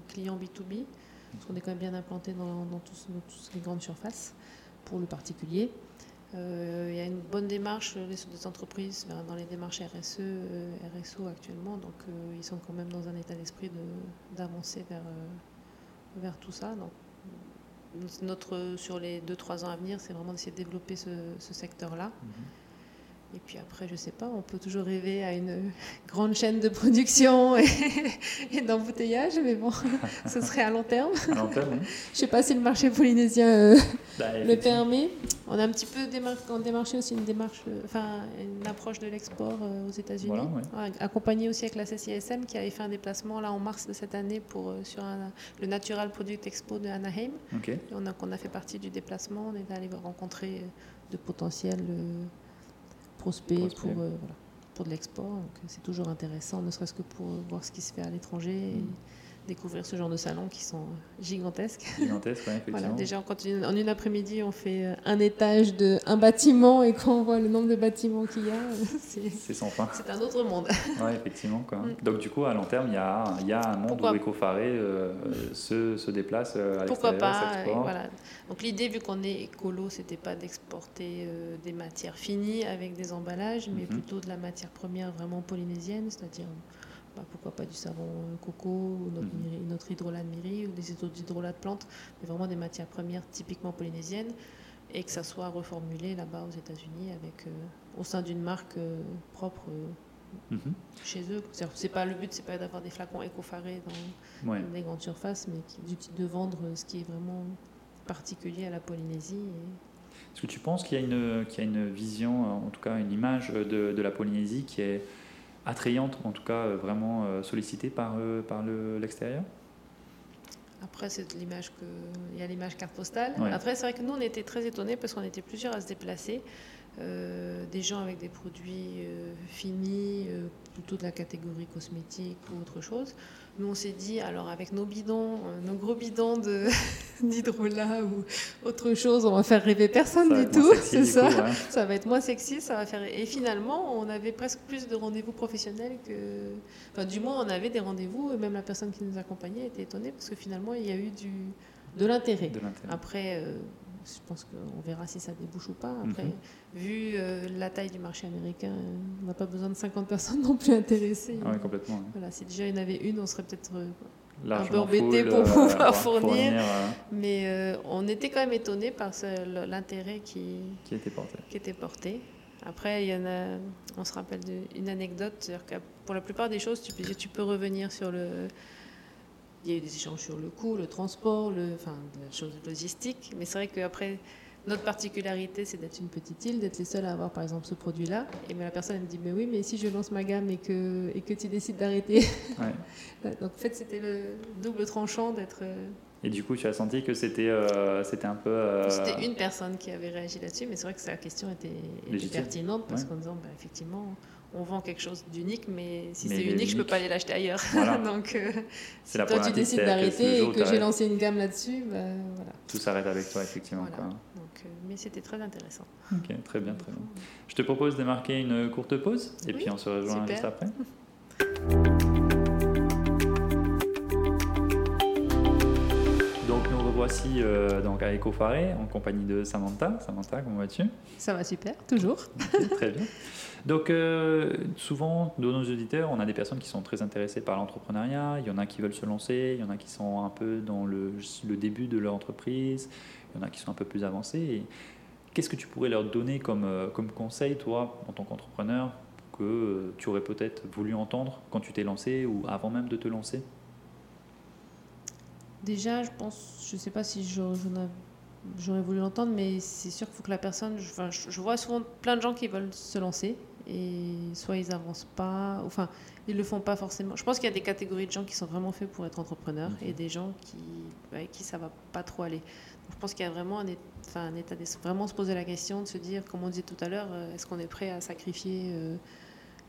Speaker 3: clients B2B parce qu'on est quand même bien implanté dans, toutes les grandes surfaces pour le particulier. Euh, il y a une bonne démarche des entreprises dans les démarches RSE, euh, RSO actuellement, donc euh, ils sont quand même dans un état d'esprit d'avancer vers, vers tout ça. Donc, notre, sur les 2-3 ans à venir, c'est vraiment d'essayer de développer ce, secteur-là. Mhm. Et puis après, je sais pas, on peut toujours rêver à une grande chaîne de production et, d'embouteillage, mais bon, ce serait à long terme.
Speaker 2: À long terme, oui.
Speaker 3: Je sais pas si le marché polynésien euh, bah, le permet. On a un petit peu démarché aussi une démarche, euh, enfin une approche de l'export euh, aux États-Unis, voilà, accompagné aussi avec la CCSM qui avait fait un déplacement là en mars de cette année pour sur le Natural Product Expo de Anaheim.
Speaker 2: Et
Speaker 3: on a, on a fait partie du déplacement, on est allé rencontrer de potentiels prospect, pour, euh, pour de l'export. Donc c'est toujours intéressant, ne serait-ce que pour voir ce qui se fait à l'étranger. Découvrir ce genre de salons qui sont gigantesques.
Speaker 2: Gigantesques, oui, effectivement.
Speaker 3: Voilà, déjà, quand une, en une après-midi, on fait euh, un étage de un bâtiment et quand on voit le nombre de bâtiments qu'il y a, c'est
Speaker 2: C'est sans fin.
Speaker 3: c'est un autre monde.
Speaker 2: Oui, effectivement. Quoi.
Speaker 3: Mm.
Speaker 2: Donc, du coup, à long terme, il y a, il y a un monde
Speaker 3: Pourquoi
Speaker 2: où Ecofaré euh, se, se déplace euh, à
Speaker 3: Pourquoi pas euh, voilà. Donc l'idée, vu qu'on est écolo, c'était pas d'exporter euh, des matières finies avec des emballages, mais
Speaker 2: Mhm.
Speaker 3: plutôt de la matière première vraiment polynésienne, c'est-à-dire bah, pourquoi pas du savon euh, coco, ou notre, miri- notre hydrolat de miri ou des autres hydrolats de plantes, mais vraiment des matières premières typiquement polynésiennes et que ça soit reformulé là-bas aux États-Unis avec euh, au sein d'une marque euh, propre
Speaker 2: Mhm.
Speaker 3: chez eux. C'est pas le but, c'est pas d'avoir des flacons écofarés dans
Speaker 2: Ouais.
Speaker 3: des grandes surfaces, mais de vendre ce qui est vraiment particulier à la Polynésie. et-
Speaker 2: Est-ce que tu penses qu'il y, a une- qu'il y a une vision, en tout cas une image de, de la Polynésie qui est attrayante, en tout cas euh, vraiment euh, sollicitée par, euh, par le- l'extérieur?
Speaker 3: Après, c'est l'image que il y a l'image carte postale.
Speaker 2: Ouais.
Speaker 3: Après, c'est vrai que nous, on était très étonnés parce qu'on était plusieurs à se déplacer. Euh, des gens avec des produits euh, finis, euh, plutôt de la catégorie cosmétique ou autre chose. Nous, on s'est dit, alors avec nos bidons, nos gros bidons d'hydrolat ou autre chose, on va faire rêver personne
Speaker 2: Ça
Speaker 3: du tout,
Speaker 2: sexy,
Speaker 3: c'est ça.
Speaker 2: coup, ouais.
Speaker 3: Ça va être moins sexy, ça va faire. Et finalement, on avait presque plus de rendez-vous professionnels que. Enfin, du moins, on avait des rendez-vous, et même la personne qui nous accompagnait était étonnée parce que finalement, il y a eu du... de l'intérêt.
Speaker 2: De l'intérêt.
Speaker 3: Après, euh, je pense qu'on verra si ça débouche ou pas. Après,
Speaker 2: Mhm.
Speaker 3: vu euh, la taille du marché américain, on n'a pas besoin de 50 personnes non plus intéressées.
Speaker 2: Ah ouais, complètement. ouais.
Speaker 3: Voilà, si déjà il y en avait une, on serait peut-être. euh,
Speaker 2: Largement
Speaker 3: embêté
Speaker 2: full,
Speaker 3: pour
Speaker 2: euh,
Speaker 3: pouvoir fournir.
Speaker 2: euh,
Speaker 3: Mais on était quand même étonnés par l'intérêt qui,
Speaker 2: qui a été porté.
Speaker 3: qui était porté. Après, il y en a, on se rappelle d'une anecdote, c'est-à-dire que pour la plupart des choses, tu peux revenir sur le. Il y a eu des échanges sur le coût, le transport, le, enfin, la chose logistique. Mais c'est vrai qu'après, notre particularité, c'est d'être une petite île, d'être les seuls à avoir, par exemple, ce produit-là. Et mais la personne elle me dit, mais oui, mais si je lance ma gamme et que, et que tu décides d'arrêter.
Speaker 2: Ouais.
Speaker 3: Donc en fait, c'était le double tranchant d'être.
Speaker 2: Et du coup, tu as senti que c'était euh, un peu. euh,
Speaker 3: C'était une personne qui avait réagi là-dessus, mais c'est vrai que sa question était, pertinente parce
Speaker 2: Ouais.
Speaker 3: qu'en disant, bah, effectivement, on vend quelque chose d'unique, mais si c'est
Speaker 2: est
Speaker 3: unique, je peux
Speaker 2: unique.
Speaker 3: pas aller l'acheter ailleurs.
Speaker 2: Voilà.
Speaker 3: Donc, euh,
Speaker 2: la
Speaker 3: toi, tu décides d'arrêter et que j'ai lancé une gamme là-dessus, bah, voilà.
Speaker 2: Tout s'arrête avec toi, effectivement.
Speaker 3: Voilà.
Speaker 2: quoi.
Speaker 3: Donc, euh, mais c'était très intéressant.
Speaker 2: Ok, très bien, très bien. Je te propose de marquer une courte pause et
Speaker 3: Oui,
Speaker 2: puis on se rejoint
Speaker 3: super.
Speaker 2: juste après. revoici euh, donc à Ecofaré en compagnie de Samantha. Samantha, comment vas-tu?
Speaker 3: Ça va super, toujours.
Speaker 2: Très bien. Donc euh, souvent, de nos auditeurs, on a des personnes qui sont très intéressées par l'entrepreneuriat. Il y en a qui veulent se lancer, il y en a qui sont un peu dans le, le début de leur entreprise, il y en a qui sont un peu plus avancés. Et Qu'est-ce que tu pourrais leur donner comme, euh, comme conseil, toi, en tant qu'entrepreneur, que tu aurais peut-être voulu entendre quand tu t'es lancé ou avant même de te lancer?
Speaker 3: Déjà, je pense, je sais pas si j'aurais voulu l'entendre, mais c'est sûr qu'il faut que la personne. je- Enfin, je, vois souvent plein de gens qui veulent se lancer et soit ils avancent pas, enfin, ils le font pas forcément. Je pense qu'il y a des catégories de gens qui sont vraiment faits pour être entrepreneurs et des gens qui, avec qui ça va pas trop aller. Donc, je pense qu'il y a vraiment un, é- enfin, un état d'esprit, vraiment se poser la question de se dire, comme on disait tout à l'heure, euh, est-ce qu'on est prêt à sacrifier euh,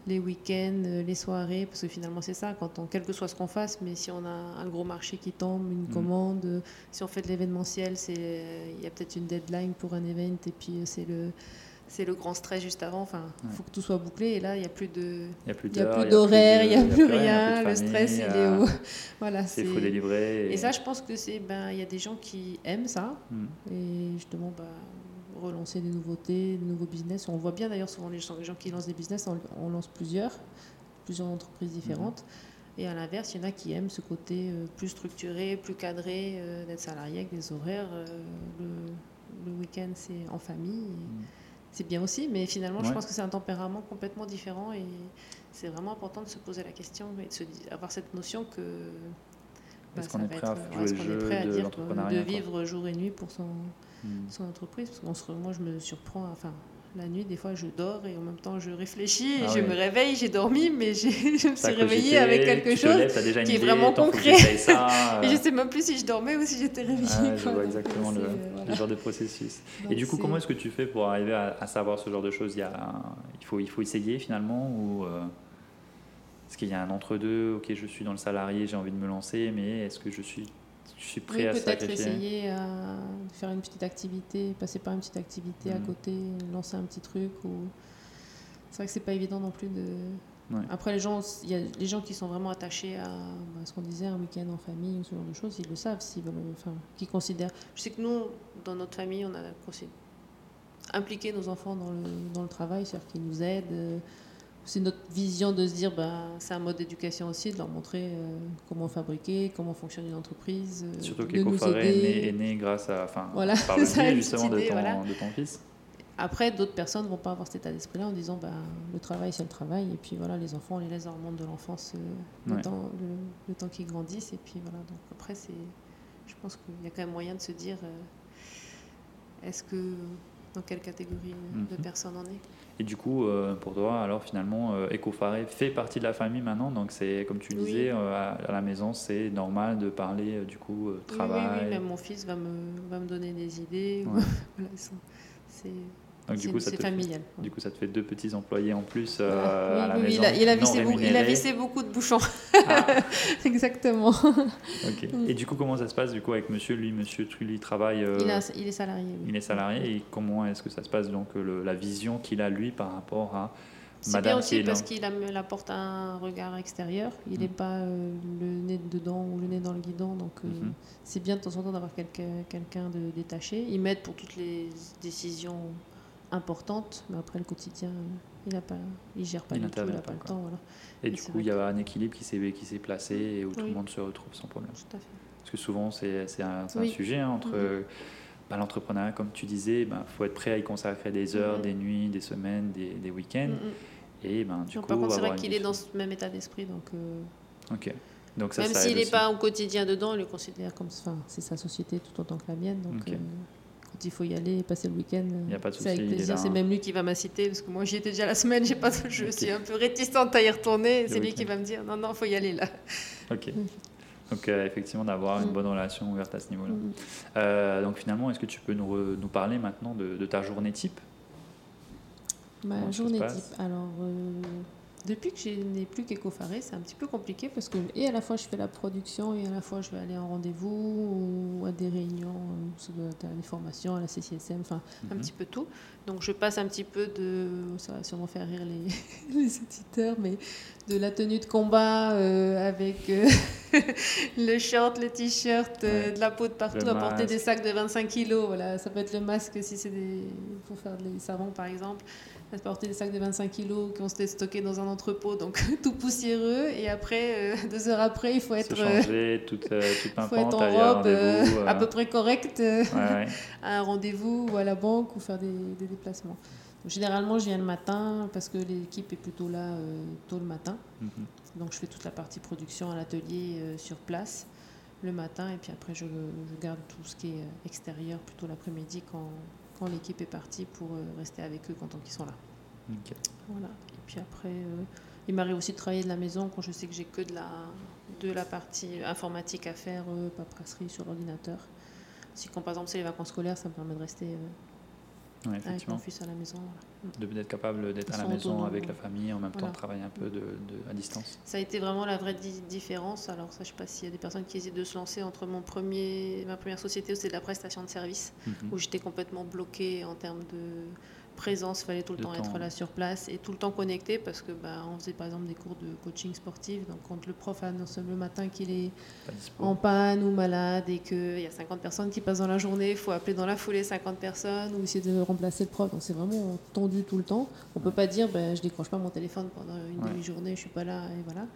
Speaker 3: les week-ends, euh, les soirées, parce que finalement c'est ça, quand on, quel que soit ce qu'on fasse, mais si on a un gros marché qui tombe, une
Speaker 2: Mhm.
Speaker 3: commande, euh, si on fait de l'événementiel, c'est euh, il y a peut-être une deadline pour un event et puis euh, c'est le c'est le grand stress juste avant. Enfin, il
Speaker 2: Ouais.
Speaker 3: faut que tout soit bouclé et là il n'y a plus de
Speaker 2: Il a plus
Speaker 3: d'horaire, il n'y a, plus
Speaker 2: rien,
Speaker 3: le stress il est
Speaker 2: euh,
Speaker 3: au voilà,
Speaker 2: Il faut délivrer.
Speaker 3: et ça, je pense que c'est ben il y a des gens qui aiment ça
Speaker 2: Hmm.
Speaker 3: et justement bah, relancer des nouveautés, des nouveaux business. On voit bien d'ailleurs souvent les gens, les gens qui lancent des business, on, on lance plusieurs, plusieurs entreprises différentes. Et à l'inverse, il y en a qui aiment ce côté euh, plus structuré, plus cadré, euh, d'être salarié avec des horaires. euh, le, le week-end, c'est en famille. et C'est bien aussi, mais finalement, je pense que c'est un tempérament complètement différent et c'est vraiment important de se poser la question et de se avoir cette notion que bah,
Speaker 2: Est-ce qu'on est
Speaker 3: est prêt à
Speaker 2: de
Speaker 3: dire, de
Speaker 2: quoi?
Speaker 3: vivre jour et nuit pour son,
Speaker 2: Hmm.
Speaker 3: son entreprise parce qu'on se, moi je me surprends enfin la nuit des fois je dors et en même temps je réfléchis et
Speaker 2: Ah
Speaker 3: je
Speaker 2: oui.
Speaker 3: me réveille j'ai dormi mais j'ai- je me suis réveillée avec quelque chose
Speaker 2: lèves, déjà
Speaker 3: qui est vraiment concret. et
Speaker 2: euh,
Speaker 3: je sais même plus si je dormais ou si j'étais réveillée
Speaker 2: ah, je vois exactement
Speaker 3: c'est,
Speaker 2: le,
Speaker 3: euh,
Speaker 2: le genre de processus. Et du coup, comment est-ce que tu fais pour arriver à, à savoir ce genre de choses? Il, y a un- il, faut, il faut essayer finalement ou euh, Est-ce qu'il y a un entre-deux? Ok, je suis dans le salarié, j'ai envie de me lancer, mais est-ce que je suis, je suis prêt
Speaker 3: Oui,
Speaker 2: à
Speaker 3: peut-être essayer à faire une petite activité, passer par une petite activité à
Speaker 2: Mhm.
Speaker 3: côté, lancer un petit truc. Ou... C'est vrai que c'est pas évident non plus de.
Speaker 2: Ouais.
Speaker 3: Après, les gens, il y a les gens qui sont vraiment attachés à bah, ce qu'on disait, un week-end en famille, ou ce genre de choses, ils le savent, s'ils veulent, enfin, qui considèrent. Je sais que nous, dans notre famille, on a impliqué nos enfants dans le, dans le travail, c'est-à-dire qu'ils nous aident. C'est notre vision de se dire, bah, c'est un mode d'éducation aussi, de leur montrer euh, comment fabriquer, comment fonctionne une entreprise. euh,
Speaker 2: Surtout
Speaker 3: de
Speaker 2: qu'Eco
Speaker 3: nous
Speaker 2: Forêt est est né grâce à, enfin,
Speaker 3: Voilà,
Speaker 2: par le biais justement de ton,
Speaker 3: voilà.
Speaker 2: de ton fils.
Speaker 3: Après, d'autres personnes vont pas avoir cet état d'esprit-là en disant bah, le travail, c'est le travail. Et puis voilà, les enfants, on les laisse dans le monde de l'enfance euh, le, temps, le, le temps qu'ils grandissent. Et puis voilà, donc après, c'est, je pense qu'il y a quand même moyen de se dire est-ce que dans quelle catégorie de
Speaker 2: Mhm.
Speaker 3: personnes on est?
Speaker 2: Et du coup, euh, pour toi, alors finalement, euh, Eco Forêt fait partie de la famille maintenant, donc c'est comme tu
Speaker 3: Oui.
Speaker 2: disais, euh, à, à la maison, c'est normal de parler euh, du coup
Speaker 3: Oui,
Speaker 2: travail.
Speaker 3: Oui, oui, même mon fils va me, va me donner des idées.
Speaker 2: Ouais.
Speaker 3: Voilà, c'est,
Speaker 2: Donc du coup, ça te
Speaker 3: familial.
Speaker 2: Fait, du coup, ça te fait deux petits employés en plus euh, à la
Speaker 3: Oui,
Speaker 2: maison.
Speaker 3: il, a, il, a
Speaker 2: non
Speaker 3: vissé beaucoup, il a
Speaker 2: rémunérés.
Speaker 3: vissé beaucoup de bouchons.
Speaker 2: Ah,
Speaker 3: Exactement. Mm.
Speaker 2: Et du coup, comment ça se passe du coup avec Monsieur Lui, Monsieur lui travaille. euh,
Speaker 3: il, a- il est salarié. oui.
Speaker 2: il est salarié et comment est-ce que ça se passe donc le- la vision qu'il a lui par rapport à
Speaker 3: C'est bien aussi parce qu'il apporte un regard extérieur. Il n'est
Speaker 2: Mm.
Speaker 3: pas euh, le nez dedans ou le nez dans le guidon. Donc euh,
Speaker 2: Mhm.
Speaker 3: c'est bien de temps en temps d'avoir quelqu'un quelqu'un de détaché. Il m'aide pour toutes les décisions importantes, mais après le quotidien, euh, il ne pas, il gère pas
Speaker 2: Il
Speaker 3: du tout, il n'a pas
Speaker 2: pas,
Speaker 3: le temps. Voilà.
Speaker 2: Et
Speaker 3: Et
Speaker 2: du coup, il y a un équilibre qui s'est qui s'est placé et où tout
Speaker 3: Oui.
Speaker 2: le monde se retrouve sans problème.
Speaker 3: Tout à fait.
Speaker 2: Parce que souvent, c'est un, c'est un
Speaker 3: Oui.
Speaker 2: sujet hein, entre euh, bah, l'entrepreneuriat, comme tu disais, il faut être prêt à y consacrer des heures, des nuits, des semaines, des, des week-ends.
Speaker 3: Mm, mm.
Speaker 2: Et ben, du
Speaker 3: Non,
Speaker 2: coup,
Speaker 3: par contre, c'est vrai qu'il est dans ce même état d'esprit. Donc, euh,
Speaker 2: Ok. Donc ça,
Speaker 3: même
Speaker 2: ça
Speaker 3: s'il n'est pas au quotidien dedans, il le considère comme enfin, c'est sa société tout autant que la mienne. Donc,
Speaker 2: Ok.
Speaker 3: euh, quand il faut y aller, passer le week-end,
Speaker 2: Il y a pas de
Speaker 3: c'est avec
Speaker 2: souci, il est
Speaker 3: plaisir. C'est
Speaker 2: hein.
Speaker 3: même lui qui va m'inciter parce que moi j'y étais déjà la semaine, j'ai pas, je
Speaker 2: Ok.
Speaker 3: suis un peu réticente à y retourner. C'est lui qui va me dire non, non, faut y aller là.
Speaker 2: Ok. Donc euh, effectivement, d'avoir une bonne relation ouverte à ce niveau-là.
Speaker 3: Mm.
Speaker 2: Euh, donc finalement, est-ce que tu peux nous, re- nous parler maintenant de, de ta journée type?
Speaker 3: Ma
Speaker 2: Comment
Speaker 3: journée type. Alors, euh, depuis que je n'ai plus qu'Ecofaré, c'est un petit peu compliqué parce que, et à la fois, je fais la production et à la fois, je vais aller en rendez-vous ou à des réunions, euh, ça doit être à des formations, à la CCSM, enfin, un
Speaker 2: Mhm.
Speaker 3: petit peu tout. Donc, je passe un petit peu de. Ça va sûrement faire rire les, les auditeurs, mais de la tenue de combat euh, avec euh, le short, le t-shirt, euh, de la peau de partout, à porter des sacs de 25 kilos. Voilà, ça peut être le masque si c'est des. pour faire des savons, par exemple à porter des sacs de 25 kilos qui ont été stockés dans un entrepôt, donc tout poussiéreux. Et après, euh, deux heures après, il faut être, euh,
Speaker 2: changer, toute, euh, toute
Speaker 3: faut
Speaker 2: pimpante,
Speaker 3: être en robe euh, à peu près correcte
Speaker 2: ouais, ouais.
Speaker 3: à un rendez-vous ou à la banque ou faire des, des déplacements. Donc, généralement, je viens le matin parce que l'équipe est plutôt là tôt le matin.
Speaker 2: Mhm.
Speaker 3: Donc je fais toute la partie production à l'atelier sur place le matin et puis après je, je garde tout ce qui est extérieur plutôt l'après-midi quand, quand l'équipe est partie pour euh, rester avec eux quand qu'ils sont là. Voilà. Et puis après, euh, il m'arrive aussi de travailler de la maison quand je sais que j'ai que de la, de la partie informatique à faire, euh, paperasserie sur l'ordinateur. Si quand par exemple c'est les vacances scolaires, ça me permet de rester
Speaker 2: Ouais,
Speaker 3: avec mon fils à la maison. voilà.
Speaker 2: De- D'être capable d'être à la maison
Speaker 3: autonomes,
Speaker 2: avec la famille, en même temps
Speaker 3: Voilà.
Speaker 2: de travailler un peu de, de- à distance.
Speaker 3: Ça a été vraiment la vraie di- différence. Alors ça, je sais pas s'il y a des personnes qui hésitent de se lancer entre mon premier, ma première société où c'était de la prestation de service,
Speaker 2: Mhm.
Speaker 3: où j'étais complètement bloquée en termes de présence, il fallait tout le temps,
Speaker 2: temps,
Speaker 3: être là sur place et tout le temps connecté parce que bah, on faisait par exemple des cours de coaching sportif. Donc quand le prof annonce le matin qu'il est en panne ou malade et qu'il y a 50 personnes qui passent dans la journée, il faut appeler dans la foulée 50 personnes ou essayer de remplacer le prof. Donc c'est vraiment tendu tout le temps. On peut pas dire ben, je décroche pas mon téléphone pendant une
Speaker 2: Ouais.
Speaker 3: demi-journée, je suis pas là et voilà.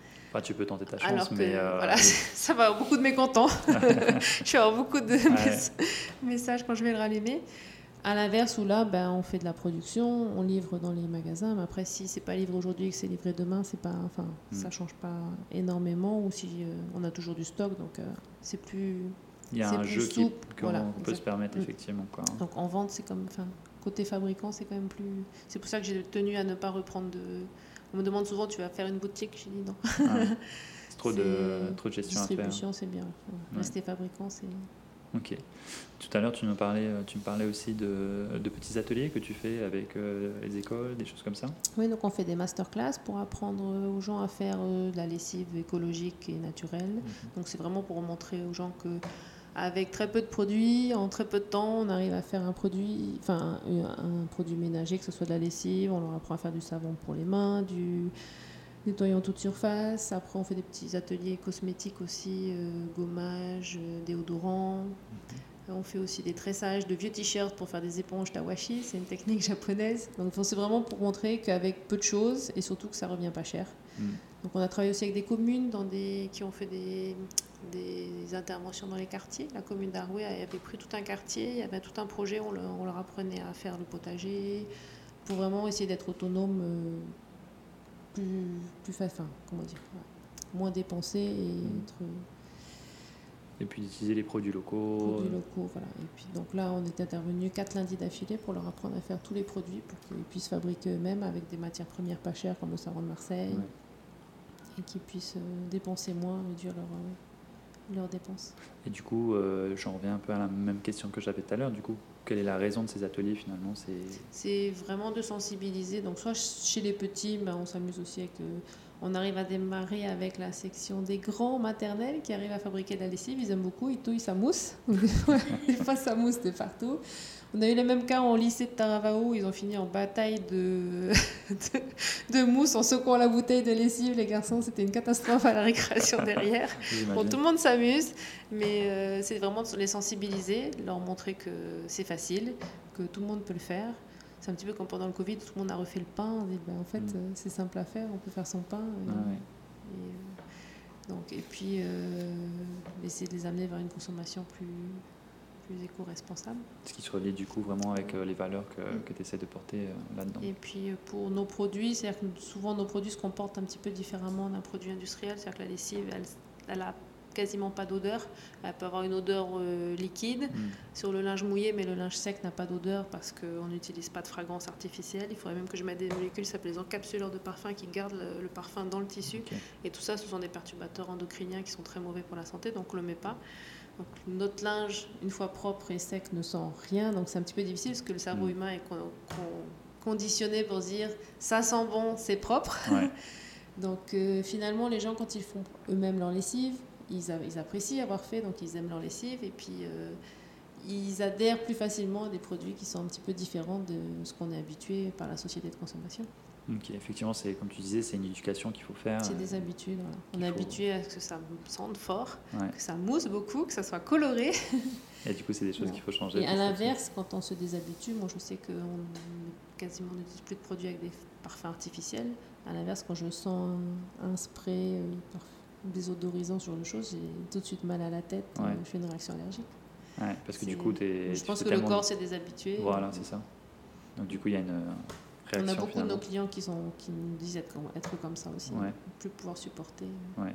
Speaker 2: Tu peux tenter ta chance,
Speaker 3: Alors que
Speaker 2: mais euh,
Speaker 3: voilà, ça va beaucoup de mécontents. je vais avoir beaucoup de mess- messages quand je vais le rallumer. À l'inverse, où là, ben, on fait de la production, on livre dans les magasins, mais après, si c'est pas livré aujourd'hui et que c'est livré demain, c'est pas, enfin,
Speaker 2: Mm.
Speaker 3: ça change pas énormément. Ou si euh, on a toujours du stock, donc euh, c'est plus.
Speaker 2: il y a un jeu qu'on
Speaker 3: voilà,
Speaker 2: peut se permettre
Speaker 3: Mm.
Speaker 2: effectivement. Quoi.
Speaker 3: Donc en vente, c'est comme, enfin, côté fabricant, c'est quand même plus. C'est pour ça que j'ai tenu à ne pas reprendre de. On me demande souvent, tu vas faire une boutique J'ai dit non.
Speaker 2: Ah, c'est trop de, trop de gestion à faire.
Speaker 3: Distribution, c'est bien. Rester fabricant, c'est
Speaker 2: Ok. Tout à l'heure, tu, me parlais, euh, tu me parlais aussi de, de petits ateliers que tu fais avec euh, les écoles, des choses comme ça
Speaker 3: Oui, donc on fait des masterclass pour apprendre aux gens à faire euh, de la lessive écologique et naturelle.
Speaker 2: Mhm.
Speaker 3: Donc c'est vraiment pour montrer aux gens que avec très peu de produits, en très peu de temps, on arrive à faire un produit, enfin un, un produit ménager, que ce soit de la lessive, on leur apprend à faire du savon pour les mains, du nettoyant toute surface. Après, on fait des petits ateliers cosmétiques aussi, euh, gommage, euh, déodorant. On fait aussi des tressages de vieux t-shirts pour faire des éponges tawashi, c'est une technique japonaise. Donc c'est vraiment pour montrer qu'avec peu de choses et surtout que ça revient pas cher.
Speaker 2: Mm.
Speaker 3: Donc on a travaillé aussi avec des communes dans des, qui ont fait des, des interventions dans les quartiers. La commune d'Arouet avait pris tout un quartier, il y avait tout un projet, on leur, on leur apprenait à faire le potager pour vraiment essayer d'être autonome, euh, plus, plus enfin, comment dire, moins dépensé et être
Speaker 2: Et puis d'utiliser les produits locaux.
Speaker 3: produits locaux. Voilà. Et puis donc là, on est intervenu quatre lundis d'affilée pour leur apprendre à faire tous les produits pour qu'ils puissent fabriquer eux-mêmes avec des matières premières pas chères comme le savon de Marseille
Speaker 2: Ouais.
Speaker 3: et qu'ils puissent euh, dépenser moins, réduire leurs euh, leurs dépenses.
Speaker 2: Et du coup, euh, j'en reviens un peu à la même question que j'avais tout à l'heure. Du coup, quelle est la raison de ces ateliers finalement C'est
Speaker 3: vraiment de sensibiliser. Donc soit chez les petits, ben, on s'amuse aussi avec... on arrive à démarrer avec la section des grands maternels qui arrivent à fabriquer de la lessive. Ils aiment beaucoup, ils touillent sa mousse. ils passent sa mousse de partout. On a eu les mêmes cas en lycée de Taravao. Ils ont fini en bataille de, de, de mousse en secouant la bouteille de lessive. Les garçons, c'était une catastrophe à la récréation derrière. Bon, tout le monde s'amuse, mais euh, c'est vraiment de les sensibiliser, leur montrer que c'est facile, que tout le monde peut le faire. C'est un petit peu comme pendant le Covid, tout le monde a refait le pain. On dit, ben, en fait,
Speaker 2: Mm.
Speaker 3: euh, c'est simple à faire, on peut faire son pain. Et,
Speaker 2: Ah ouais.
Speaker 3: et, euh, donc, et puis, euh, essayer de les amener vers une consommation plus, plus éco-responsable.
Speaker 2: Ce qui se relie du coup vraiment avec euh, les valeurs que,
Speaker 3: Mm.
Speaker 2: que tu essaies de porter euh, là-dedans.
Speaker 3: Et puis euh, pour nos produits, c'est-à-dire que souvent nos produits se comportent un petit peu différemment d'un produit industriel. C'est-à-dire que la lessive, elle, elle a quasiment pas d'odeur. Elle peut avoir une odeur euh, liquide
Speaker 2: Mm.
Speaker 3: sur le linge mouillé, mais le linge sec n'a pas d'odeur parce qu'on n'utilise pas de fragrance artificielle. Il faudrait même que je mette des molécules, ça s'appelle les encapsuleurs de parfum, qui gardent le, le parfum dans le tissu. Et tout ça, ce sont des perturbateurs endocriniens qui sont très mauvais pour la santé, donc on ne le met pas. Donc notre linge, une fois propre et sec, ne sent rien. Donc c'est un petit peu difficile parce que le cerveau
Speaker 2: Mm.
Speaker 3: humain est con- con- conditionné pour se dire ça sent bon, c'est propre.
Speaker 2: Ouais.
Speaker 3: Donc euh, finalement, les gens, quand ils font eux-mêmes leur lessive, ils, a- ils apprécient avoir fait, donc ils aiment leur lessive. Et puis euh, ils adhèrent plus facilement à des produits qui sont un petit peu différents de ce qu'on est habitué par la société de consommation.
Speaker 2: Ok, effectivement, c'est comme tu disais, c'est une éducation qu'il faut faire.
Speaker 3: C'est des habitudes. voilà. On est
Speaker 2: faut-
Speaker 3: habitué à ce que ça sente fort,
Speaker 2: Ouais.
Speaker 3: que ça mousse beaucoup, que ça soit coloré.
Speaker 2: Et du coup, c'est des choses
Speaker 3: Ouais.
Speaker 2: qu'il faut changer.
Speaker 3: Et à l'inverse, quand on se déshabitue, moi je sais qu'on quasiment n'utilise plus de produits avec des parfums artificiels. À l'inverse, quand je sens un, un spray euh, désodorisant sur le chose, j'ai tout de suite mal à la tête,
Speaker 2: Ouais.
Speaker 3: euh, je fais une réaction allergique.
Speaker 2: Ouais, parce que du
Speaker 3: C'est-
Speaker 2: coup, t'es-
Speaker 3: Je
Speaker 2: tu
Speaker 3: pense que le corps s'est déshabitué.
Speaker 2: Voilà, c'est ça. Donc du coup, il y a une euh,
Speaker 3: On
Speaker 2: réaction
Speaker 3: a beaucoup de nos clients qui, sont, qui nous disent être comme, être comme ça aussi,
Speaker 2: Ouais.
Speaker 3: ne plus pouvoir supporter.
Speaker 2: Ouais.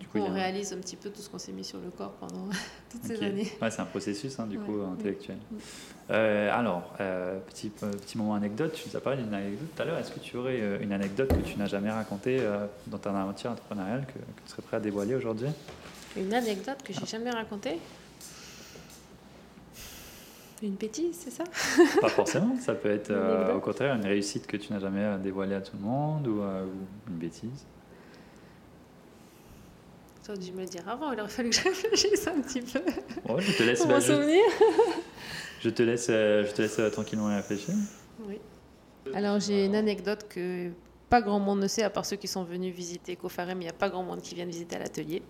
Speaker 3: Du coup, on
Speaker 2: a
Speaker 3: réalise un petit peu tout ce qu'on s'est mis sur le corps pendant toutes ces années.
Speaker 2: Ouais, c'est un processus hein, du
Speaker 3: Ouais.
Speaker 2: coup intellectuel.
Speaker 3: Mm.
Speaker 2: Euh, alors, euh, petit, euh, petit moment anecdote, tu nous as parlé d'une anecdote tout à l'heure. Est-ce que tu aurais une anecdote que tu n'as jamais racontée euh, dans ta aventure entrepreneuriale que, que tu serais prêt à dévoiler aujourd'hui?
Speaker 3: Une anecdote que j'ai jamais racontée? Une bêtise, c'est ça?
Speaker 2: Pas forcément, ça peut être euh, au contraire une réussite que tu n'as jamais dévoilée à tout le monde ou, euh, ou une bêtise.
Speaker 3: Tu aurais dû me le dire avant, il aurait fallu que je réfléchisse un petit peu
Speaker 2: Ouais, je te laisse,
Speaker 3: pour
Speaker 2: bah, je,
Speaker 3: souvenir.
Speaker 2: je te laisse, euh, je te laisse euh, tranquillement réfléchir.
Speaker 3: Oui. Alors j'ai une anecdote que pas grand monde ne sait, à part ceux qui sont venus visiter Cofarem, il n'y a pas grand monde qui viennent visiter à l'atelier.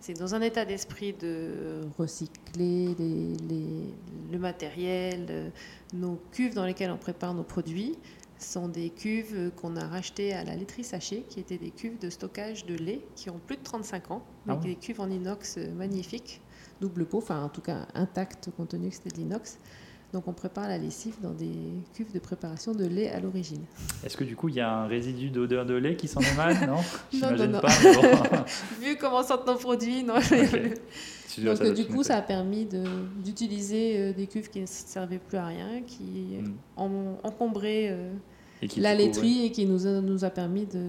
Speaker 3: C'est dans un état d'esprit de recycler les- les- le matériel, euh, nos cuves dans lesquelles on prépare nos produits sont des cuves qu'on a rachetées à la laiterie Sachet, qui étaient des cuves de stockage de lait qui ont plus de 35 ans,
Speaker 2: Ah ouais.
Speaker 3: des cuves en inox euh, magnifiques, double pot, enfin en tout cas intactes compte tenu que c'était de l'inox. Donc on prépare la lessive dans des cuves de préparation de lait à l'origine.
Speaker 2: Est-ce que du coup il y a un résidu d'odeur de lait qui s'en émane? Non,
Speaker 3: non,
Speaker 2: J'imagine
Speaker 3: non.
Speaker 2: pas. bon.
Speaker 3: Vu comment sentent nos produits, non.
Speaker 2: Ok. Tu dois-
Speaker 3: Donc
Speaker 2: ça
Speaker 3: euh, du coup,
Speaker 2: noter.
Speaker 3: ça a permis d'utiliser euh, des cuves qui ne servaient plus à rien, qui
Speaker 2: Mm.
Speaker 3: ont encombré euh,
Speaker 2: Et qui,
Speaker 3: la
Speaker 2: coup,
Speaker 3: laiterie et qui nous a, nous a permis de,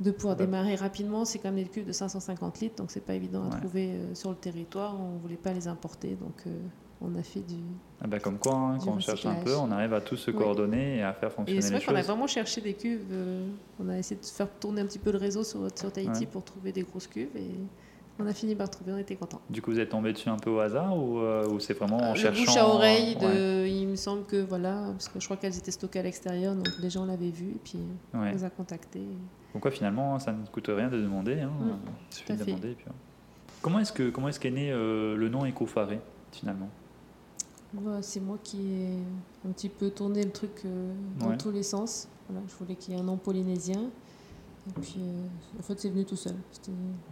Speaker 3: de pouvoir
Speaker 2: Bah.
Speaker 3: démarrer rapidement. C'est quand même des cuves de 550 litres, donc c'est pas évident à
Speaker 2: Ouais.
Speaker 3: trouver euh, sur le territoire. On voulait pas les importer, donc euh, on a fait du.
Speaker 2: Ah bah, comme quoi, hein, quand on cherche un peu, on arrive à tous se
Speaker 3: Oui.
Speaker 2: coordonner et à faire
Speaker 3: Et
Speaker 2: fonctionner
Speaker 3: c'est
Speaker 2: les
Speaker 3: vrai qu'on a
Speaker 2: choses.
Speaker 3: vraiment cherché des cuves. euh, on a essayé de faire tourner un petit peu le réseau sur, sur Tahiti
Speaker 2: Ouais.
Speaker 3: pour trouver des grosses cuves et on a fini par trouver. On était contents.
Speaker 2: Du coup, vous êtes tombé dessus un peu au hasard ou, euh, ou c'est vraiment en
Speaker 3: le
Speaker 2: cherchant
Speaker 3: bouche à oreille, de,
Speaker 2: Ouais,
Speaker 3: il me semble que voilà, parce que je crois qu'elles étaient stockées à l'extérieur, donc les gens l'avaient vu et puis euh,
Speaker 2: ouais.
Speaker 3: on les a contactés.
Speaker 2: Donc quoi, finalement, ça ne coûte rien de demander. Hein.
Speaker 3: Mm,
Speaker 2: Il suffit
Speaker 3: tout à
Speaker 2: de
Speaker 3: fait.
Speaker 2: demander. et puis, ouais. Comment est-ce que comment est-ce qu'est né euh, le nom Ecofaré finalement?
Speaker 3: C'est moi qui ai un petit peu tourné le truc euh, dans tous les sens. Voilà, je voulais qu'il y ait un nom polynésien. Et puis, euh, en fait, c'est venu tout seul.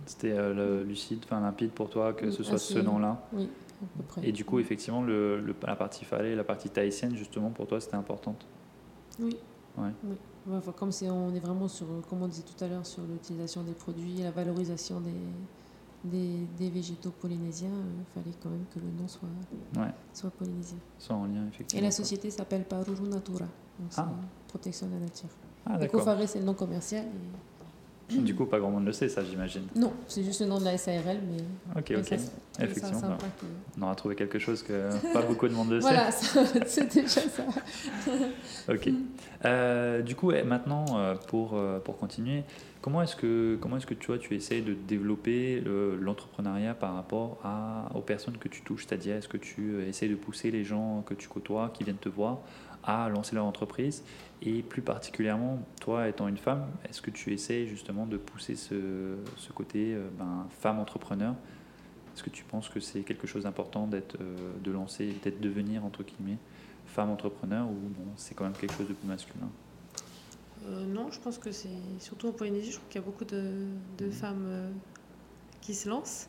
Speaker 3: C'était,
Speaker 2: euh, le- lucide, enfin limpide pour toi que
Speaker 3: Oui,
Speaker 2: ce soit
Speaker 3: assez.
Speaker 2: ce nom-là.
Speaker 3: oui, à peu près.
Speaker 2: Et du coup, effectivement, le, le- la partie farée, la partie tahitienne, justement, pour toi, c'était importante.
Speaker 3: Oui.
Speaker 2: Ouais.
Speaker 3: oui. Enfin, comme c'est, on est vraiment sur, euh, comme on disait tout à l'heure, sur l'utilisation des produits, la valorisation des, des, des végétaux polynésiens, il fallait quand même que le nom soit,
Speaker 2: Ouais.
Speaker 3: soit polynésien.
Speaker 2: Sans en lien,
Speaker 3: Et
Speaker 2: effectivement.
Speaker 3: la
Speaker 2: quoi.
Speaker 3: société s'appelle Paruru Natura. Donc,
Speaker 2: Ah.
Speaker 3: protection de la nature.
Speaker 2: Ah.
Speaker 3: Ecofaré, c'est le nom commercial. et-
Speaker 2: Du coup, pas grand monde le sait, ça, j'imagine.
Speaker 3: Non, c'est juste le nom de la SARL, mais.
Speaker 2: Ok, ok.
Speaker 3: ça, c'est- ça
Speaker 2: Effectivement. bah,
Speaker 3: que-
Speaker 2: On aura trouvé quelque chose que pas beaucoup de monde le
Speaker 3: Voilà, ça- c'est déjà ça.
Speaker 2: sait. Ok. Euh, du coup, maintenant, euh, pour, euh, pour continuer, comment est-ce que, comment est-ce que tu, vois, tu essayes de développer le- l'entrepreneuriat par rapport à, aux personnes que tu touches? C'est-à-dire, est-ce que tu essayes de pousser les gens que tu côtoies, qui viennent te voir, à lancer leur entreprise Et plus particulièrement, toi étant une femme, est-ce que tu essayes justement de pousser ce, ce côté euh, ben, femme entrepreneur? Est-ce que tu penses que c'est quelque chose d'important d'être, euh, de lancer, d'être devenir entre guillemets femme entrepreneur ou bon, c'est quand même quelque chose de plus masculin?
Speaker 3: Euh, non, je pense que c'est surtout en Polynésie, je trouve qu'il y a beaucoup de, de
Speaker 2: Mhm.
Speaker 3: femmes euh, qui se lancent.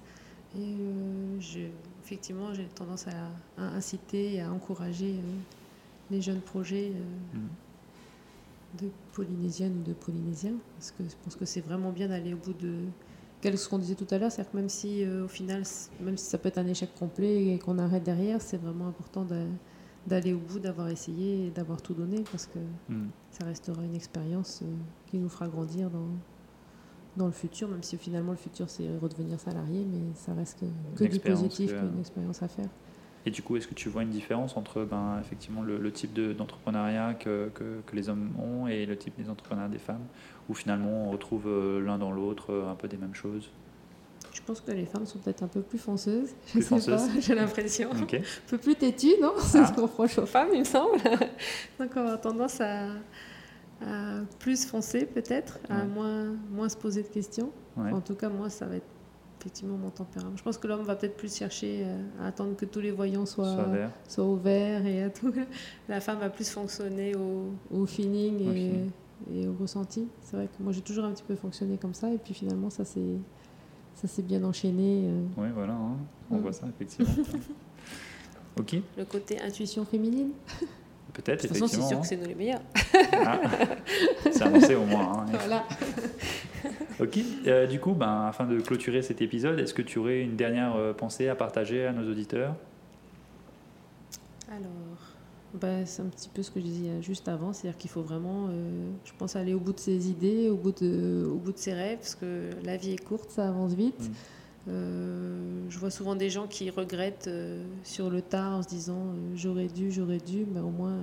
Speaker 3: Et euh, effectivement, j'ai tendance à, à inciter et à encourager les jeunes projets euh,
Speaker 2: Mhm.
Speaker 3: de Polynésiennes ou de Polynésiens. Parce que je pense que c'est vraiment bien d'aller au bout de. Ce qu'on disait tout à l'heure, c'est que même si euh, au final, même si ça peut être un échec complet et qu'on arrête derrière, c'est vraiment important d'aller au bout, d'avoir essayé et d'avoir tout donné parce que
Speaker 2: Mhm.
Speaker 3: ça restera une expérience euh, qui nous fera grandir dans, dans le futur, même si finalement le futur c'est redevenir salarié, mais ça reste que, que du positif,
Speaker 2: que-
Speaker 3: qu'une expérience à faire.
Speaker 2: Et du coup, est-ce que tu vois une différence entre ben, effectivement le, le type de- d'entrepreneuriat que, que, que les hommes ont et le type des entrepreneurs des femmes, où finalement on retrouve euh, l'un dans l'autre euh, un peu des mêmes choses?
Speaker 3: Je pense que les femmes sont peut-être un peu plus fonceuses, je
Speaker 2: Plus
Speaker 3: sais pas,
Speaker 2: fonceuses
Speaker 3: j'ai l'impression.
Speaker 2: Ok.
Speaker 3: Un peu plus têtues, non? C'est
Speaker 2: Ah.
Speaker 3: ce qu'on reproche aux femmes, il me semble. Donc on a tendance à, à plus foncer peut-être, à moins, moins se poser de questions.
Speaker 2: Ouais.
Speaker 3: En tout cas, moi, ça va être effectivement mon tempérament. Je pense que l'homme va peut-être plus chercher euh, à attendre que tous les voyants soient, ouverts et à tout. La femme va plus fonctionner au, au feeling,
Speaker 2: Au
Speaker 3: et, au ressenti. C'est vrai que moi, j'ai toujours un petit peu fonctionné comme ça. Et puis finalement, ça s'est ça s'est bien enchaîné. euh.
Speaker 2: Oui, voilà, hein. on voit ça effectivement. ok,
Speaker 3: Le côté intuition féminine.
Speaker 2: peut-être
Speaker 3: De toute façon, c'est
Speaker 2: effectivement.
Speaker 3: sûr
Speaker 2: hein.
Speaker 3: que c'est nous les meilleurs.
Speaker 2: Ah. c'est annoncé au moins. hein.
Speaker 3: Voilà.
Speaker 2: Ok, euh, du coup, ben, afin de clôturer cet épisode, est-ce que tu aurais une dernière euh, pensée à partager à nos auditeurs?
Speaker 3: Alors, bah, c'est un petit peu ce que je disais juste avant, c'est-à-dire qu'il faut vraiment, euh, je pense, aller au bout de ses idées, au bout de, au bout de ses rêves, parce que la vie est courte, ça avance vite.
Speaker 2: Mm.
Speaker 3: Euh, je vois souvent des gens qui regrettent euh, sur le tard en se disant euh, j'aurais dû, j'aurais dû, mais au moins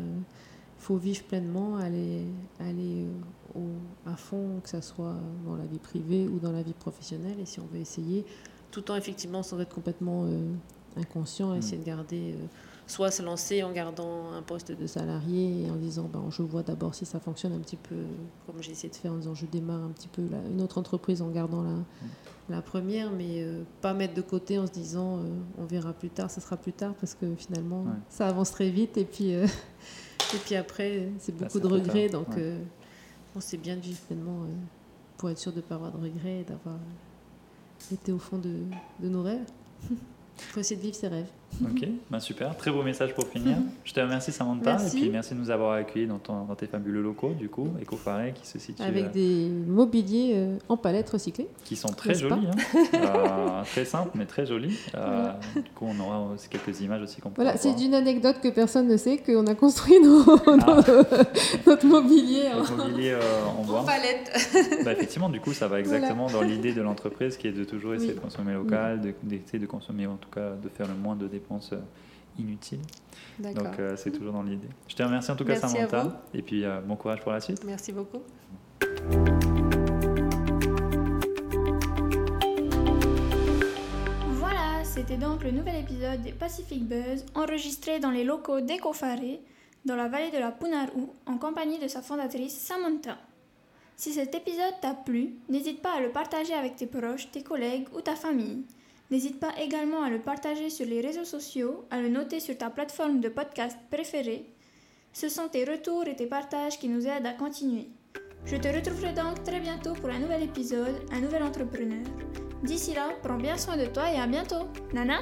Speaker 3: faut vivre pleinement, aller, aller euh, au- à fond, que ce soit dans la vie privée ou dans la vie professionnelle, et si on veut essayer, tout en effectivement sans être complètement euh, inconscient,
Speaker 2: Mm.
Speaker 3: essayer de garder, euh, soit se lancer en gardant un poste de salarié et en disant ben, je vois d'abord si ça fonctionne un petit peu, comme j'ai essayé de faire en disant je démarre un petit peu la- une autre entreprise en gardant la, la première, mais euh, pas mettre de côté en se disant on verra plus tard, ça sera plus tard, parce que finalement
Speaker 2: Ouais.
Speaker 3: ça avance très vite et puis, et puis après c'est
Speaker 2: Bah,
Speaker 3: beaucoup de regrets, donc
Speaker 2: ouais.
Speaker 3: euh, bon, c'est bien de vivre pleinement euh, pour être sûr de ne pas avoir de regrets et d'avoir été au fond de, de nos rêves. Il faut essayer de vivre ses rêves.
Speaker 2: Ok, ben super, très beau message pour finir. Je te remercie Samantha
Speaker 3: Merci.
Speaker 2: et puis merci de nous avoir accueillis dans, ton- dans tes fabuleux locaux du coup, Ecofaré qui se situe,
Speaker 3: Avec
Speaker 2: euh,
Speaker 3: des mobiliers euh, en palette recyclée.
Speaker 2: qui sont très jolis, hein. Très simples mais très jolis. Euh, Du coup, on aura aussi quelques images aussi qu'on pourra
Speaker 3: Voilà, c'est
Speaker 2: voir.
Speaker 3: une anecdote que personne ne sait qu'on a construit nos- nos- notre mobilier en,
Speaker 2: Notre mobilier euh, en bois.
Speaker 3: en palette.
Speaker 2: Bah, effectivement, du coup, ça va exactement dans l'idée de l'entreprise qui est de toujours essayer
Speaker 3: Oui.
Speaker 2: de consommer local, de- d'essayer de consommer en tout cas, de faire le moins de dépenses euh, inutiles.
Speaker 3: D'accord.
Speaker 2: Donc, euh, c'est toujours dans l'idée. Je te remercie en tout cas,
Speaker 3: Merci
Speaker 2: Samantha. Et puis, euh, bon courage pour la suite.
Speaker 3: Merci beaucoup.
Speaker 1: C'était donc le nouvel épisode des Pacific Buzz enregistré dans les locaux d'Ecofaré, dans la vallée de la Punaru, en compagnie de sa fondatrice Samantha. Si cet épisode t'a plu, n'hésite pas à le partager avec tes proches, tes collègues ou ta famille. N'hésite pas également à le partager sur les réseaux sociaux, à le noter sur ta plateforme de podcast préférée. Ce sont tes retours et tes partages qui nous aident à continuer. Je te retrouverai donc très bientôt pour un nouvel épisode, un nouvel entrepreneur. D'ici là, prends bien soin de toi et à bientôt. Nana?